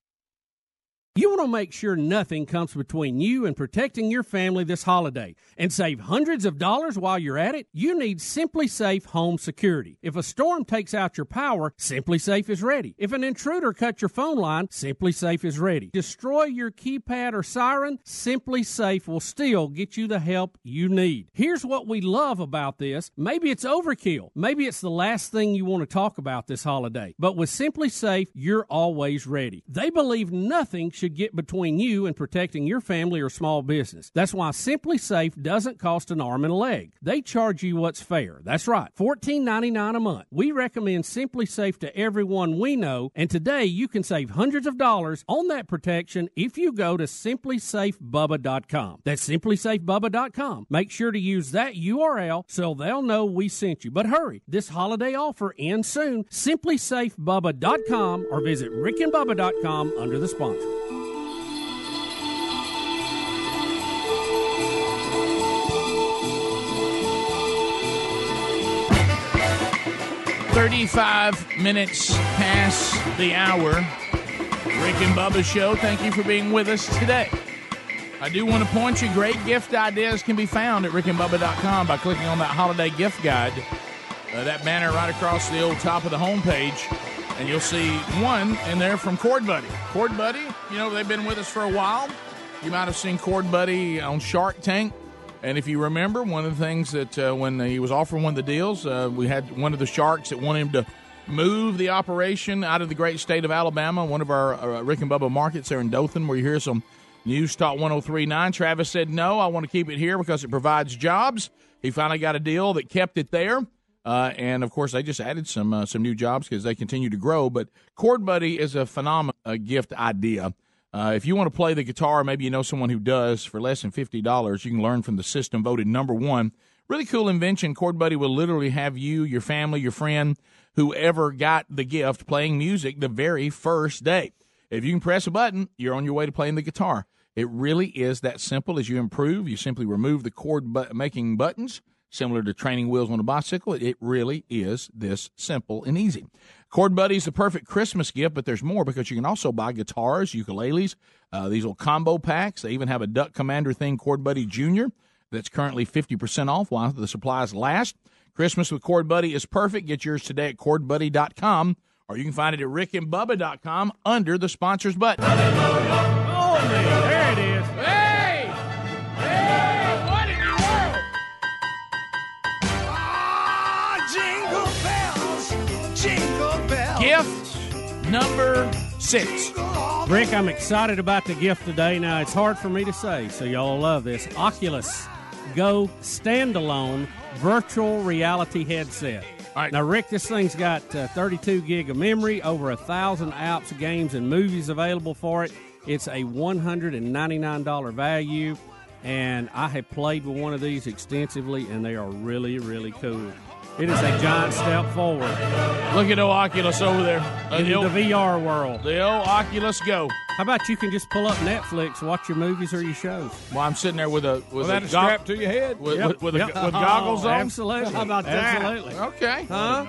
You want to make sure nothing comes between you and protecting your family this holiday and save hundreds of dollars while you're at it? You need SimpliSafe Home Security. If a storm takes out your power, SimpliSafe is ready. If an intruder cuts your phone line, SimpliSafe is ready. Destroy your keypad or siren, SimpliSafe will still get you the help you need. Here's what we love about this. Maybe it's overkill. Maybe it's the last thing you want to talk about this holiday. But with SimpliSafe, you're always ready. They believe nothing should get between you and protecting your family or small business. That's why SimpliSafe doesn't cost an arm and a leg. They charge you what's fair. That's right, $14.99 a month. We recommend SimpliSafe to everyone we know, and today you can save hundreds of dollars on that protection if you go to simplisafebubba.com. That's simplisafebubba.com. Make sure to use that URL so they'll know we sent you. But hurry, this holiday offer ends soon. Simplisafebubba.com or visit rickandbubba.com under the sponsor. Thirty-five minutes past the hour. Rick and Bubba Show. Thank you for being with us today. I do want to point you, great gift ideas can be found at rickandbubba.com by clicking on that holiday gift guide, uh, that banner right across the old top of the homepage, and you'll see one in there from Cord Buddy. Cord Buddy, you know, they've been with us for a while. You might have seen Cord Buddy on Shark Tank. And if you remember, one of the things that uh, when he was offering one of the deals, uh, we had one of the sharks that wanted him to move the operation out of the great state of Alabama, one of our uh, Rick and Bubba markets there in Dothan, where you hear some News Talk 1039. Travis said, No, I want to keep it here because it provides jobs. He finally got a deal that kept it there. Uh, and of course, they just added some uh, some new jobs because they continue to grow. But Cord Buddy is a phenomenal uh, gift idea. Uh, if you want to play the guitar, maybe you know someone who does for less than fifty dollars. You can learn from the system voted number one. Really cool invention. Chord Buddy will literally have you, your family, your friend, whoever got the gift playing music the very first day. If you can press a button, you're on your way to playing the guitar. It really is that simple. As you improve, you simply remove the chord bu- making buttons, similar to training wheels on a bicycle. It really is this simple and easy. Chord Buddy is the perfect Christmas gift, but there's more because you can also buy guitars, ukuleles, uh, these little combo packs. They even have a Duck Commander thing, Chord Buddy Jr., that's currently 50% off while the supplies last. Christmas with Chord Buddy is perfect. Get yours today at chordbuddy.com or you can find it at rickandbubba.com under the sponsors button. Number six. Rick, I'm excited about the gift today. Now, it's hard for me to say, so y'all love this. Oculus Go standalone virtual reality headset. All right. Now, Rick, this thing's got uh, 32 gig of memory, over a thousand apps, games, and movies available for it. It's a $199 value, and I have played with one of these extensively, and they are really, really cool. It is a giant step forward Look at old Oculus over there. Uh, in the, old, the VR world. the old Oculus Go. How about you can just pull up Netflix, watch your movies or your shows? Well, I'm sitting there with a with Without a a go- strap to your head. with, Yep. with, with, a- Yep. with goggles Oh, on. Absolutely. How about that? Absolutely. Okay. Huh?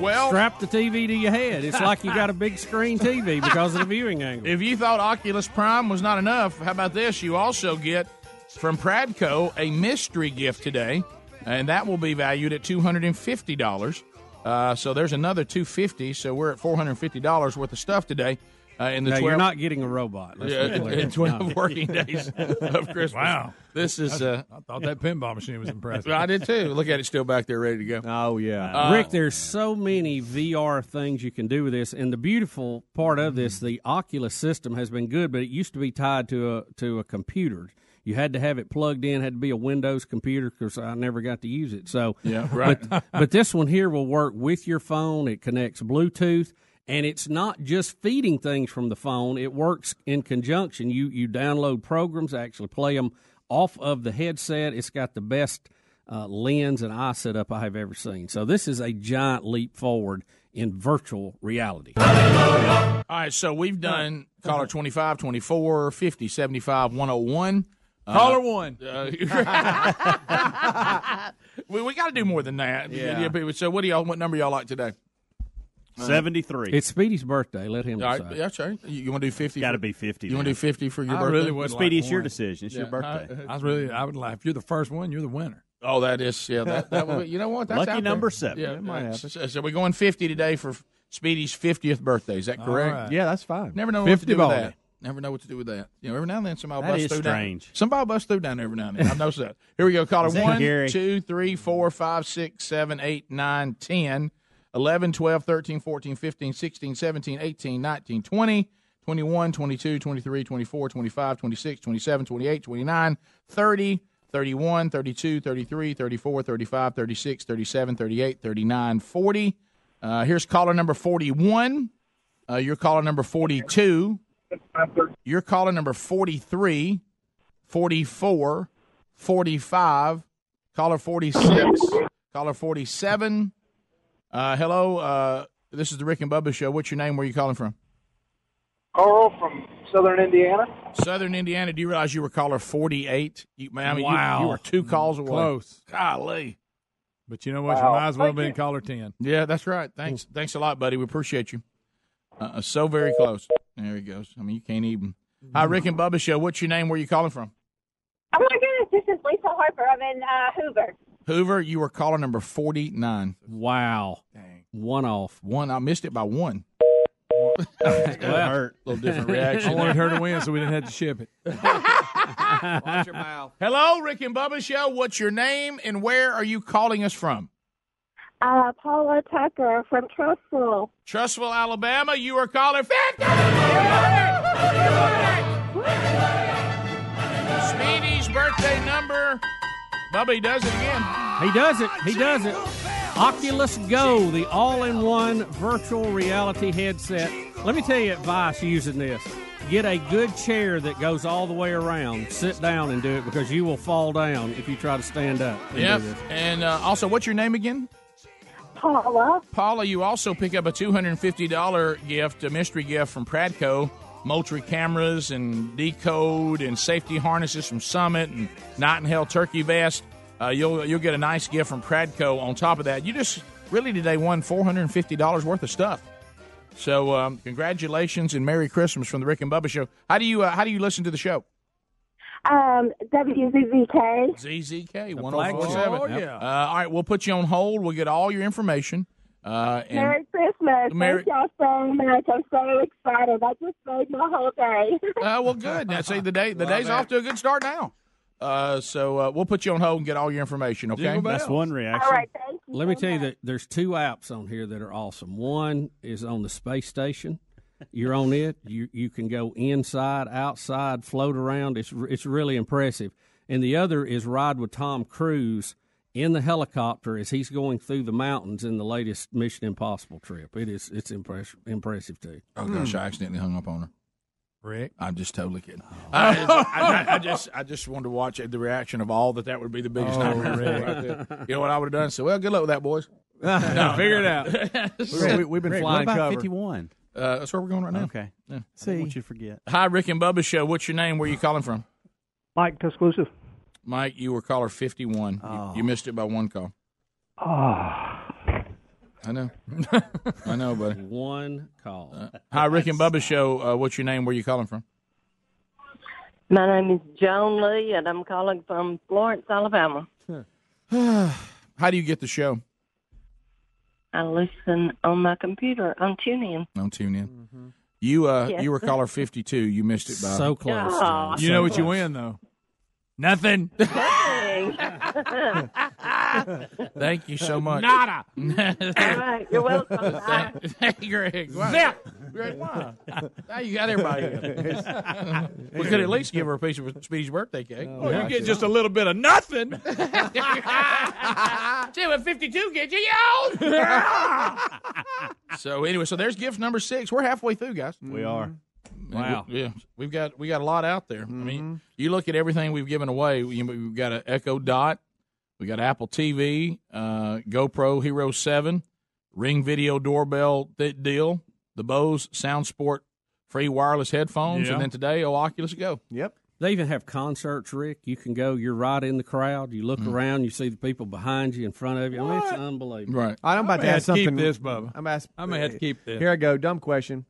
Well, Strap the TV to your head. It's like you got a big screen TV because of the viewing angle. if you thought Oculus Prime was not enough, how about this? You also get from Pradco a mystery gift today, and that will be valued at two hundred and fifty dollars. Uh, so there's another two fifty. So we're at four hundred and fifty dollars worth of stuff today. Uh, in the No, 12, you're not getting a robot. Let's Yeah, be in, clear. in 12 No. working days of Christmas. Wow. This is, uh, I thought that pinball machine was impressive. I did too. Look at it still back there ready to go. Oh yeah. Uh, Rick, there's so many VR things you can do with this, and the beautiful part of this, the Oculus system has been good, but it used to be tied to a to a computer. You had to have it plugged in, had to be a Windows computer because I never got to use it. So, Yeah, right. But, but this one here will work with your phone. It connects Bluetooth, and it's not just feeding things from the phone. It works in conjunction. You you download programs, actually play them off of the headset. It's got the best uh, lens and eye setup I have ever seen. So this is a giant leap forward in virtual reality. All right, so we've done caller 25, 24, 50, 75, 101. Caller one. Uh, we we got to do more than that. Yeah. people- So what do y'all? What number y'all like today? 73. It's Speedy's birthday. Let him All right, decide. that's right. You, you want to do fifty? Got to be 50. You want to do fifty for your I birthday? really would. Speedy, like it's your one. decision. It's your birthday. I was really, I would laugh. you're the first one, you're the winner. Oh, that is yeah. That, that would be, you know what? That's Lucky out there. number seven. Yeah, It might uh, happen. so, so we're going fifty today for Speedy's fiftieth birthday. Is that correct? right. Yeah, that's fine. Never know what to 50 do with baldy. that. Never know what to do with that. You know, every now and then somebody That busts is through strange. down. Somebody busts through down every now and then. I've noticed that. Here we go. Caller one, Gary? two, three, four, five, six, seven, eight, nine, 10, 11, 12, 13, 14, 15, 16, 17, 18, 19, 20, 21, 22, 23, 24, 25, 26, 27, 28, 29, 30, 31, 32, 33, 34, 35, 36, 37, 38, 39, 40. Uh, here's caller number 41. Uh, you're caller number 42. You're caller number 43, 44, 45, caller 46, caller 47. Uh, hello, uh, this is the Rick and Bubba Show. What's your name? Where are you calling from? Carl from Southern Indiana. Southern Indiana. Do you realize you were caller 48? You, man, I mean, you- Wow. you, were two calls away. Close. Golly. But you know what? You might as well have Thank been you. caller 10. Yeah, that's right. Thanks. Thanks a lot, buddy. We appreciate you. Uh, so very close. There he goes. I mean, you can't even. Hi, Rick and Bubba Show. What's your name? Where are you calling from? Oh my goodness, this is Lisa Harper. I'm in uh, Hoover. Hoover, you were caller number 49. Wow. Dang. One off. One. I missed it by one. That hurt. A little different reaction. I wanted her to win, so we didn't have to ship it. Watch your mouth. Hello, Rick and Bubba Show. What's your name and where are you calling us from? Uh, Paula Tucker from Trustful. Trussville, Alabama. You are calling 50. Speedy's birthday number. Bubba, he does it again. He does it. He does it. Oculus Go, the all-in-one virtual reality headset. Let me tell you advice using this. Get a good chair that goes all the way around. Sit down and do it because you will fall down if you try to stand up. and do Yep. this. And uh, also, what's your name again? Paula. Paula, you also pick up a $250 gift, a mystery gift from Pradco. Moultrie cameras and decode and safety harnesses from Summit and Knight & Hale turkey vest. Uh, you'll you'll get a nice gift from Pradco. On top of that, you just really today won four hundred and fifty dollars worth of stuff. So um, congratulations and Merry Christmas from the Rick and Bubba Show. How do you uh, how do you listen to the show? Um, WZZK. ZZK The one zero four flagship. seven. Oh, yeah. Uh, all right, we'll put you on hold. We'll get all your information. Uh, and Merry Christmas. Merry- Thank y'all so much. I'm so excited. That just made my whole day. Uh, well, good. Now, see, the day the day's off to a good start now. Uh, so uh, we'll put you on hold and get all your information. Okay. Jingle bells. That's one reaction. All right, thank you. Let me so tell you much. that there's two apps on here that are awesome. One is on the space station. You're on it. You you can go inside, outside, float around. It's it's really impressive. And the other is ride with Tom Cruise in the helicopter as he's going through the mountains in the latest Mission Impossible trip. It is it's impressive impressive too. Oh gosh, I accidentally hung up on her. Rick. I'm just totally kidding. I, I- I just I just wanted to watch the reaction of all that. That would be the biggest Oh, nightmare. Rick. Right there. You know what I would have done? So well, good luck with that, boys. no, figure it out. we, we, have been Rick, what flying about cover. 51? Uh, that's where we're going right now. Okay. Yeah. I don't want you to forget. Hi, Rick and Bubba Show. What's your name? Where are you calling from? Mike exclusive. Mike, you were caller 51. You- Oh. You, missed it by one call. Oh. I know. I know, buddy. One call. Uh, hi, Rick and Bubba Show. Uh, what's your name? Where are you calling from? My name is Joan Lee, and I'm calling from Florence, Alabama. How do you get the show? I listen on my computer on TuneIn. On TuneIn. You uh, Yes. you were caller 52. You missed it by So close. Oh. You So know what you win, though? Nothing. Dang. Thank you so much. Nada. All right, you're welcome. Bye. Thank you, Greg. Wow. Greg, wow. Now you got everybody. we could at least give her a piece of Speedy's birthday cake. Oh, oh you get just a little bit of nothing. See what 52 get you, yo! so anyway, so there's gift number six. We're halfway through, guys. We are. Mm-hmm. Wow. we- yeah, we've got we got a lot out there. I mean, mm-hmm. you look at everything we've given away. We, we've got an Echo Dot, we got Apple TV, uh, GoPro Hero Seven, Ring Video Doorbell th- deal, the Bose Sound Sport free wireless headphones, Yeah. and then today, oh Oculus Go. Yep. They even have concerts, Rick. You can go. You're right in the crowd. You look around. You see the people behind you, in front of you. I mean, it's unbelievable. Right. I'm about I to may ask have to keep this, Bubba. I'm ask, I'm going to have to keep this. Here I go. Dumb question.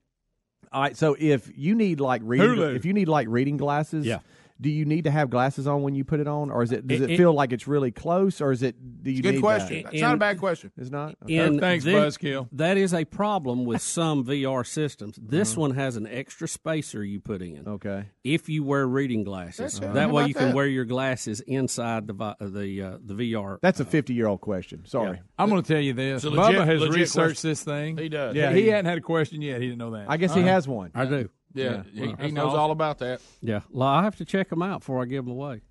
All right. So if you need like reading, Hulu. if you need like reading glasses, Yeah. Do you need to have glasses on when you put it on, or is it does It- it, it- feel like it's really close, or is it? Do you Good need question. That? It's not a bad question. It's not. In thanks, thi- Buzzkill. That is a problem with some VR systems. This Uh-huh. one has an extra spacer you put in. Okay. If you wear reading glasses, That's- that way you can that? wear your glasses inside the uh, the uh, the VR. That's a 50 year old question. Sorry. I'm going to tell you this. It's legit- Bubba has researched question. this thing. He does. Yeah, Yeah, he, he- hadn't had a question yet. He didn't know that. I guess he Uh-huh. has one. I do. Yeah, Yeah. he, he knows awesome. all about that. Yeah, well, I have to check them out before I give them away.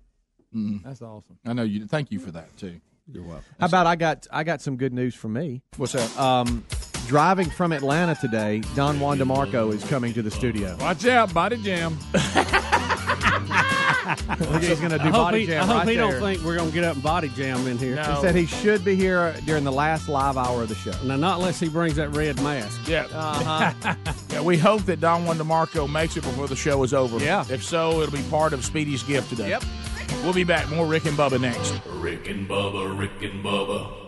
That's awesome. I know you. Thank you for that too. You're welcome. How about I got I got some good news for me. What's that? Um, driving from Atlanta today, Don Juan DeMarco is coming to the studio. Watch out, body jam. Look, he's going to do I hope body he, jam I hope right he there. don't think we're going to get up and body jam in here. He said he should be here during the last live hour of the show. Now, not unless he brings that red mask. Yeah. Uh-huh. yeah. We hope that Don Juan DeMarco makes it before the show is over. Yeah. If so, it'll be part of Speedy's gift today. Yep. We'll be back. More Rick and Bubba next. Rick and Bubba, Rick and Bubba.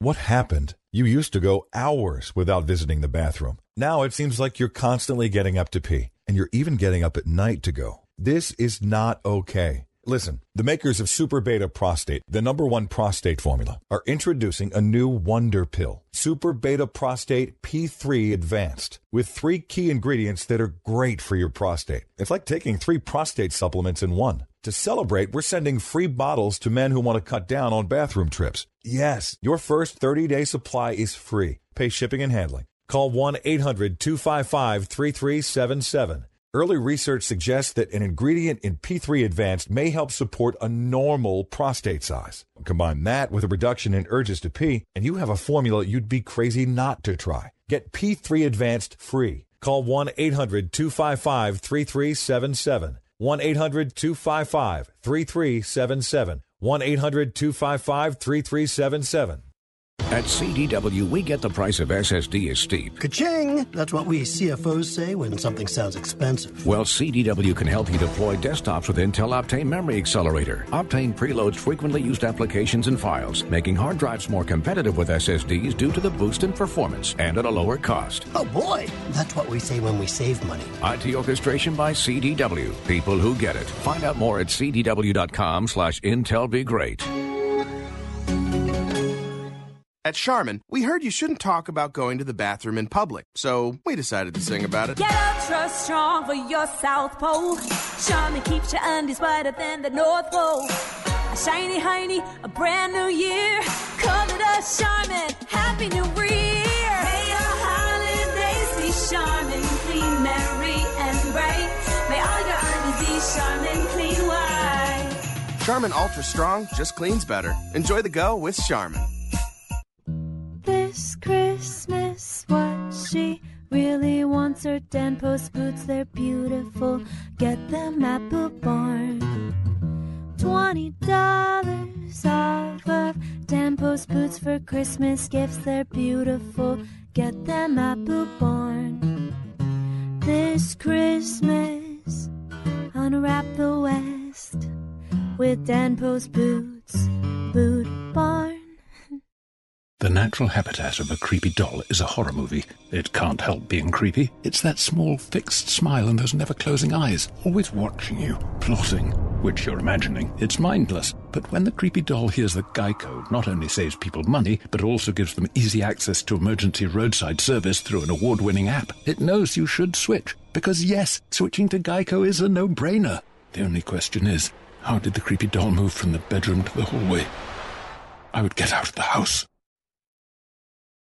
What happened? You used to go hours without visiting the bathroom. Now it seems like you're constantly getting up to pee, and you're even getting up at night to go. This is not okay. Listen, the makers of Super Beta Prostate, the number one prostate formula, are introducing a new wonder pill, Super Beta Prostate P3 Advanced, with three key ingredients that are great for your prostate. It's like taking three prostate supplements in one. To celebrate, we're sending free bottles to men who want to cut down on bathroom trips. Yes, your first 30-day supply is free. Pay shipping and handling. Call 1-800-255-3377. Early research suggests that an ingredient in P3 Advanced may help support a normal prostate size. Combine that with a reduction in urges to pee, and you have a formula you'd be crazy not to try. Get P3 Advanced free. Call 1-800-255-3377. 1-800-255-3377. 1-800-255-3377. At CDW, we get the price of SSD is steep. Ka-ching! That's what we CFOs say when something sounds expensive. Well, CDW can help you deploy desktops with Intel Optane Memory Accelerator. Optane preloads frequently used applications and files, making hard drives more competitive with SSDs due to the boost in performance and at a lower cost. Oh boy! That's what we say when we save money. IT orchestration by CDW. People who get it. Find out more at cdw.com slash Intel Be Great. At Charmin, we heard you shouldn't talk about going to the bathroom in public, so we decided to sing about it. Get ultra strong for your South Pole. Charmin keeps your undies wetter than the North Pole. A shiny hiney, a brand new year. Come to the Charmin, Happy New Year. May your holidays be Charmin, clean, merry, and bright. May all your undies be Charmin, clean white. Charmin Ultra Strong just cleans better. Enjoy the go with Charmin. Post boots. They're beautiful. Get them at Boot Barn. Twenty dollars off of Dan Post boots for Christmas gifts. They're beautiful. Get them at Boot Barn. This Christmas, unwrap the West with Dan Post boots. Boot Barn. The natural habitat of a creepy doll is a horror movie. Help being creepy. It's that small, fixed smile and those never closing eyes, always watching you, plotting, which you're imagining. It's mindless. But when the creepy doll hears that Geico not only saves people money, but also gives them easy access to emergency roadside service through an award winning app, it knows you should switch. Because yes, switching to Geico is a no brainer. The only question is, how did the creepy doll move from the bedroom to the hallway? I would get out of the house.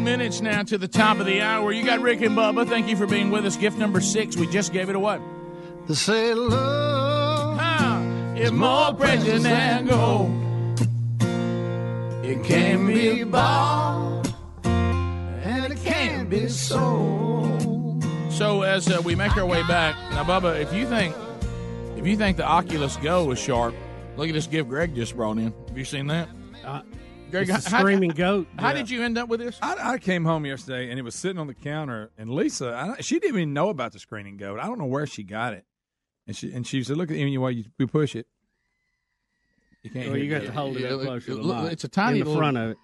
Ten minutes now to the top of the hour. You got Rick and Bubba. Thank you for being with us. Gift number six. We just gave it away. They say love is more precious than gold. It can be bought and it can be sold. So as uh, we make our way back now, Bubba, if you think if you think the Oculus Go is sharp, look at this gift Greg just brought in. Have you seen that? Uh, Greg, it's a how- screaming goat. How did you end up with this? I, I came home yesterday and it was sitting on the counter, and Lisa, I, she didn't even know about the screaming goat. I don't know where she got it, and she and she said, "Look at me while you, you push it." You can't. Well, you got it. to hold it up closer to the look, mic. it's a tiny in the little- front of it.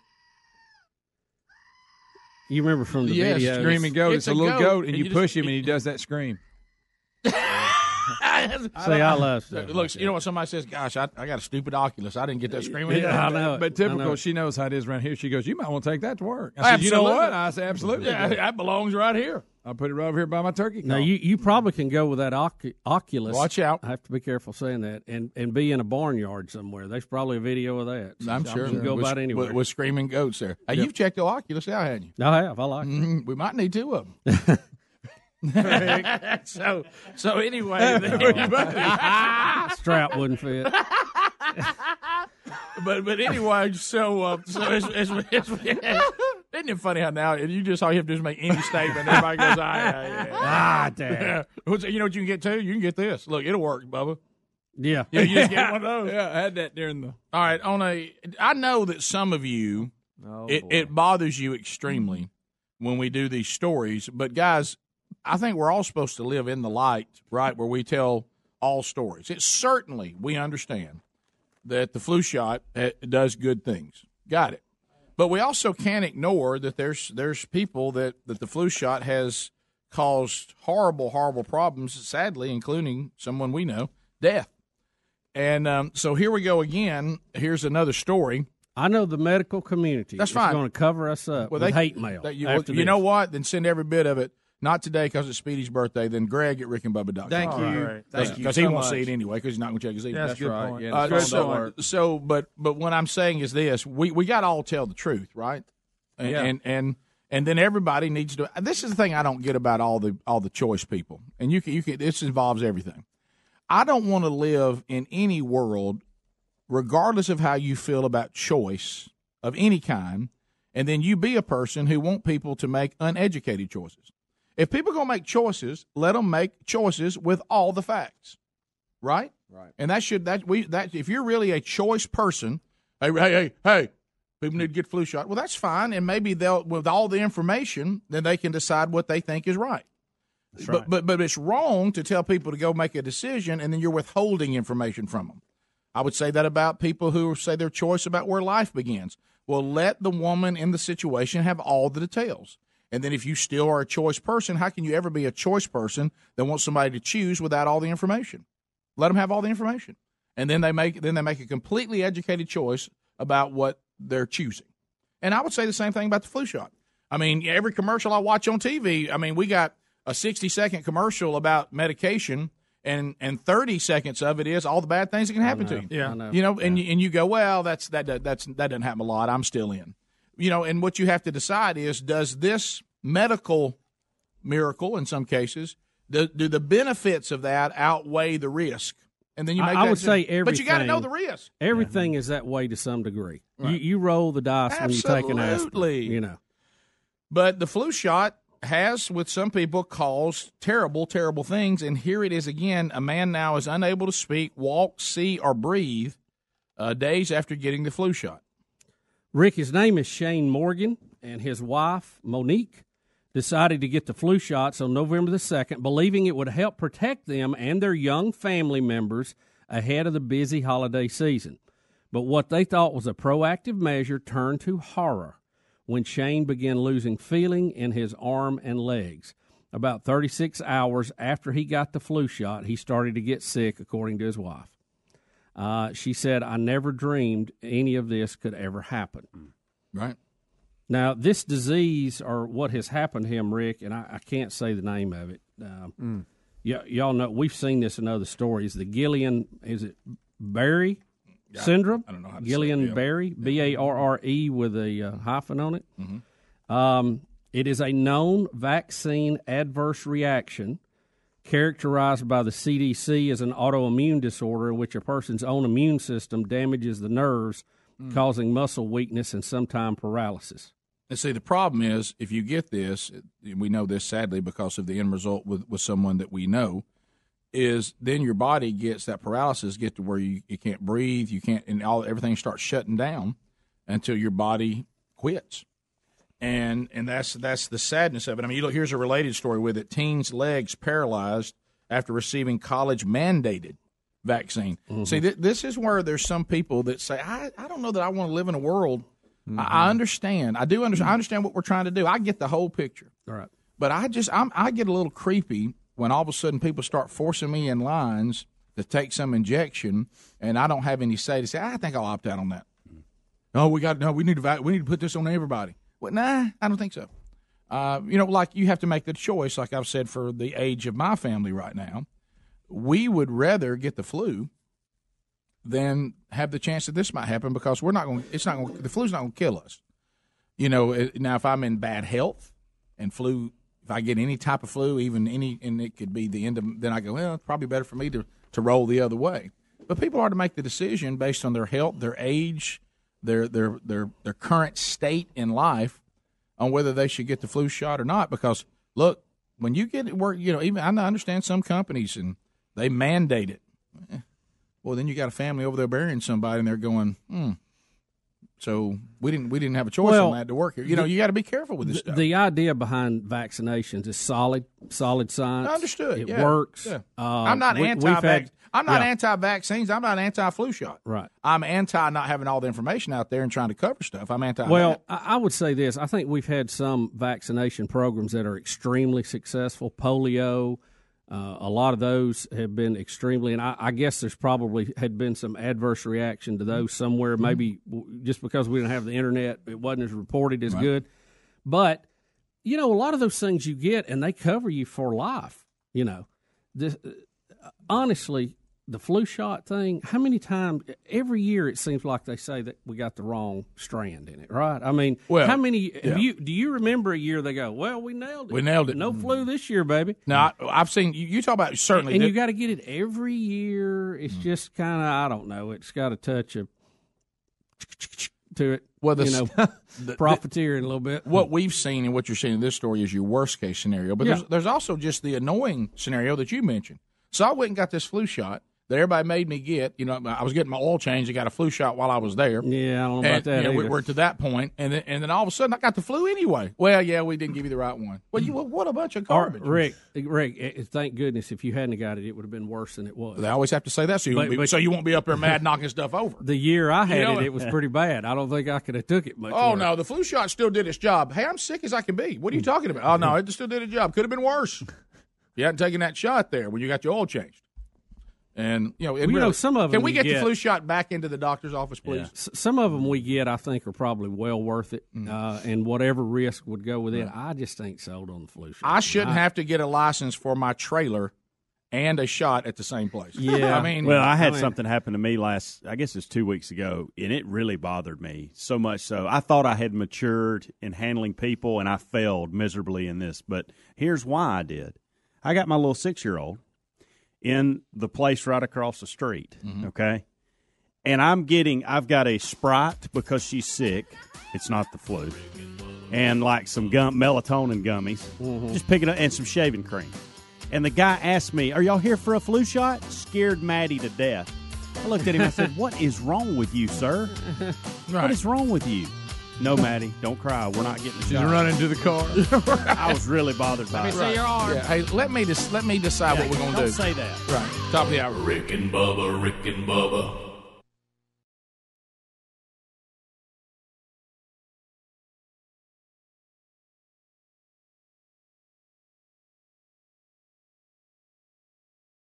You remember from the Yes, video? screaming goat. It's, it's a, a little goat, goat, and, and you, you just- push him, and he does that scream. See, I love stuff. Look, you know what somebody says? Gosh, I, I got a stupid Oculus. I didn't get that screaming. Yeah, I know. But typical, know. she knows how it is around here. She goes, "You might want to take that to work." I said, "You know what?" I said, "Absolutely." Yeah, that belongs right here. I'll put it right over here by my turkey. No, call. you, you probably can go with that Ocu- Oculus. Watch out. I have to be careful saying that, and and be in a barnyard somewhere. There's probably a video of that. I'm sure. go with, about anywhere. With, with screaming goats there. Hey, Yep. you've checked the Oculus out, hadn't you? I have. I like it. Mhm, We might need two of them. so, so anyway, Strap wouldn't fit. but but anyway, so uh, so it's, it's, it's, isn't it funny how now you just all you have to do is make any statement, everybody goes, ah, yeah, yeah. Ah, damn. Yeah. You know what you can get too? You can get this. Look, it'll work, Bubba. Yeah. Yeah, you just get one of those. yeah, I had that during the. All right, on a, I know that some of you, Oh, it, it bothers you extremely when we do these stories. But guys, I think we're all supposed to live in the light, right, where we tell all stories. It's certainly we understand that the flu shot uh, does good things. Got it. But we also can't ignore that there's there's people that, that the flu shot has caused horrible, horrible problems, sadly, including someone we know, death. And um, so here we go again. Here's another story. I know the medical community. That's is fine. going to cover us up Well, with they- hate mail. that you, after you know what? Then send every bit of it. Not today because it's Speedy's birthday. Then Greg at rickandbubba.com. Thank All you. right. Thank Because you he so won't see it anyway because he's not going to check his email. That's That's right. right. Yeah, Uh, it's so, so, but but what I'm saying is this: we we got to all tell the truth, right? And, Yeah. and and and then everybody needs to. This is the thing I don't get about all the all the choice people, and you can you can. This involves everything. I don't want to live in any world, regardless of how you feel about choice of any kind, and then you be a person who want people to make uneducated choices. If people are gonna make choices, let them make choices with all the facts, right? Right. And that should that we that if you're really a choice person, hey hey hey hey, people need to get flu shot. Well, that's fine, and maybe they'll with all the information, then they can decide what they think is right. But but but it's wrong to tell people to go make a decision and then you're withholding information from them. I would say that about people who say their choice about where life begins. Well, let the woman in the situation have all the details. And then if you still are a choice person, how can you ever be a choice person that wants somebody to choose without all the information? Let them have all the information, and then they make then they make a completely educated choice about what they're choosing. And I would say the same thing about the flu shot. I mean, every commercial I watch on TV, I mean, we got a 60 second commercial about medication and and 30 seconds of it is all the bad things that can happen to you. Yeah. Know. You know, and you, and you go, well, that's that that's that doesn't happen a lot. I'm still in. You know, and what you have to decide is does this medical miracle in some cases do, do the benefits of that outweigh the risk? And then you I- make I that would say decision. But you got to know the risk. Everything is that way to some degree. Right. You, you roll the dice when you take an aspirin. Absolutely. You know. But the flu shot has, with some people, caused terrible, terrible things. And here it is again. A man now is unable to speak, walk, see, or breathe uh, days after getting the flu shot. Rick, his name is Shane Morgan, and his wife, Monique, decided to get the flu shots on November the 2nd, believing it would help protect them and their young family members ahead of the busy holiday season. But what they thought was a proactive measure turned to horror when Shane began losing feeling in his arm and legs. About 36 hours after he got the flu shot, he started to get sick, according to his wife. Uh, she said, I never dreamed any of this could ever happen. Right. Now, this disease, or what has happened to him, Rick, and I, I can't say the name of it. Um, y- y'all know, we've seen this in other stories. The Gillian, is it Barry Yeah, syndrome? I don't know how to say it, Gillian yeah. Barry, B A R R E with a uh, hyphen on it. Mhm. Um, it is a known vaccine adverse reaction characterized by the CDC as an autoimmune disorder in which a person's own immune system damages the nerves, Mm. causing muscle weakness and sometimes paralysis. And see, the problem is if you get this, we know this sadly because of the end result with, with someone that we know, is then your body gets that paralysis, get to where you, you can't breathe, you can't, and all everything starts shutting down until your body quits. And and that's that's the sadness of it. I mean, you look, here's a related story with it: teens' legs paralyzed after receiving college mandated vaccine. Mm-hmm. See, th- this is where there's some people that say, I, I don't know that I want to live in a world. I, I mm-hmm. understand. I do understand. I mm-hmm. understand what we're trying to do. I get the whole picture. All right. But I just I'm, I get a little creepy when all of a sudden people start forcing me in lines to take some injection, and I don't have any say to say. Ah, I think I'll opt out on that. Mm. No, we got no. We need to we need to put this on everybody. Well, nah, I don't think so. Uh, you know, like you have to make the choice. Like I've said for the age of my family right now, we would rather get the flu than have the chance that this might happen because we're not going. It's not going. The flu's not going to kill us. You know, now if I'm in bad health and flu, if I get any type of flu, even any, and it could be the end of, then I go, well, it's probably better for me to to roll the other way. But people are to make the decision based on their health, their age, their their their their current state in life, on whether they should get the flu shot or not. Because look, when you get it work, you know, even I understand some companies and they mandate it. Well, then you got a family over there burying somebody, and they're going, hmm. So we didn't we didn't have a choice Well, on that to work here. You know, the- you got to be careful with this The, stuff. the idea behind vaccinations is solid, solid science. I understood. It yeah. works. Yeah. Uh, I'm not we- we've anti. had- I'm not yeah. anti-vaccines. I'm not anti-flu shot. Right. I'm anti not having all the information out there and trying to cover stuff. I'm anti. Well, I, would say this. I think we've had some vaccination programs that are extremely successful. Polio, uh, a lot of those have been extremely, and I, I guess there's probably had been some adverse reaction to those somewhere. Maybe just because we didn't have the internet, it wasn't as reported as Right. good. But you know, a lot of those things you get, and they cover you for life. You know, this uh, honestly. The flu shot thing, how many times every year it seems like they say that we got the wrong strand in it, right? I mean, Well, how many have yeah. you do you remember a year they go, Well, we nailed it. We nailed it. No flu this year, baby. No, I, I've seen you, you talk about certainly, and that- you got to get it every year. It's Mm. just kind of I don't know. It's got a touch of to it. Well, the- you know, the- profiteering a little bit. what we've seen and what you're seeing in this story is your worst case scenario. But Yeah. there's, there's also just the annoying scenario that you mentioned. So I went and got this flu shot. That everybody made me get. You know, I was getting my oil change. I got a flu shot while I was there. Yeah, I don't know and, about that. you know, we either. were to that point, and then, and then all of a sudden I got the flu anyway. Well, yeah, we didn't give you the right one. Well, you what a bunch of garbage. Rick, Rick, thank goodness if you hadn't got it, it would have been worse than it was. They always have to say that so you, won't be, but- so you won't be up there mad knocking stuff over. The year I had You know it, it. was pretty bad. I don't think I could have took it much. Oh worse. no, the flu shot still did its job. Hey, I'm sick as I can be. What are you talking about? Oh no, it still did its job. Could have been worse. If you hadn't taken that shot there when you got your oil changed. And you know, it Well, you really- know, some of them. Can we you get, the flu shot back into the doctor's office, please? S- Some of them we get, I think, are probably well worth it, Mm. uh, and whatever risk would go with it. I just ain't sold on the flu shot. I shouldn't I- have to get a license for my trailer and a shot at the same place. Yeah, I mean, well, I had mean- something happen to me last. I guess it's two weeks ago, and it really bothered me so much. So I thought I had matured in handling people, and I failed miserably in this. But here's why I did. I got my little six year old in the place right across the street. Mm-hmm. Okay, and I'm getting. I've got a Sprite because she's sick. It's not the flu, and like some gum melatonin gummies. Mm-hmm. Just picking up and some shaving cream. And the guy asked me, Are y'all here for a flu shot? Scared Maddie to death. I looked at him I said, What is wrong with you, sir? What is wrong with you? No, Maddie, don't cry. We're not getting the She's shot. running to the car. I was really bothered by let it. Yeah, Hey, let me just let me decide what we're going to don't do. say that. Right, top of the hour. Rick and Bubba, Rick and Bubba.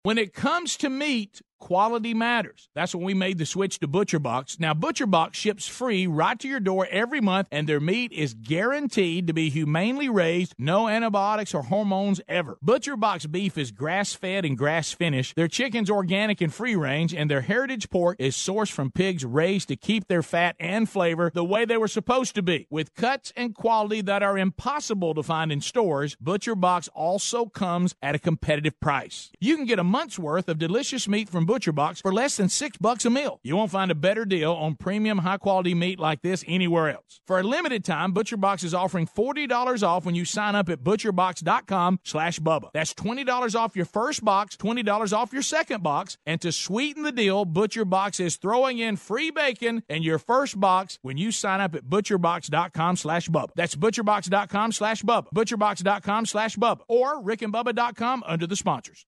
When it comes to meat, quality matters. That's when we made the switch to ButcherBox. Now, ButcherBox ships free right to your door every month, and their meat is guaranteed to be humanely raised, no antibiotics or hormones ever. ButcherBox beef is grass fed and grass finished. Their chicken's organic and free range, and their heritage pork is sourced from pigs raised to keep their fat and flavor the way they were supposed to be. With cuts and quality that are impossible to find in stores, ButcherBox also comes at a competitive price. You can get a month's worth of delicious meat from ButcherBox for less than six bucks a meal. You won't find a better deal on premium high quality meat like this anywhere else. For a limited time, Butcher Box is offering $40 off when you sign up at butcherbox.com slash Bubba. That's $20 off your first box, $20 off your second box, and to sweeten the deal, Butcher Box is throwing in free bacon in your first box when you sign up at butcherbox.com slash Bubba. That's butcherbox.com slash Bubba. Butcherbox.com slash Bubba. Or rickandbubba.com under the sponsors.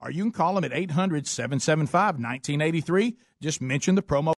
or you can call them at 800 775 1983. Just mention the promo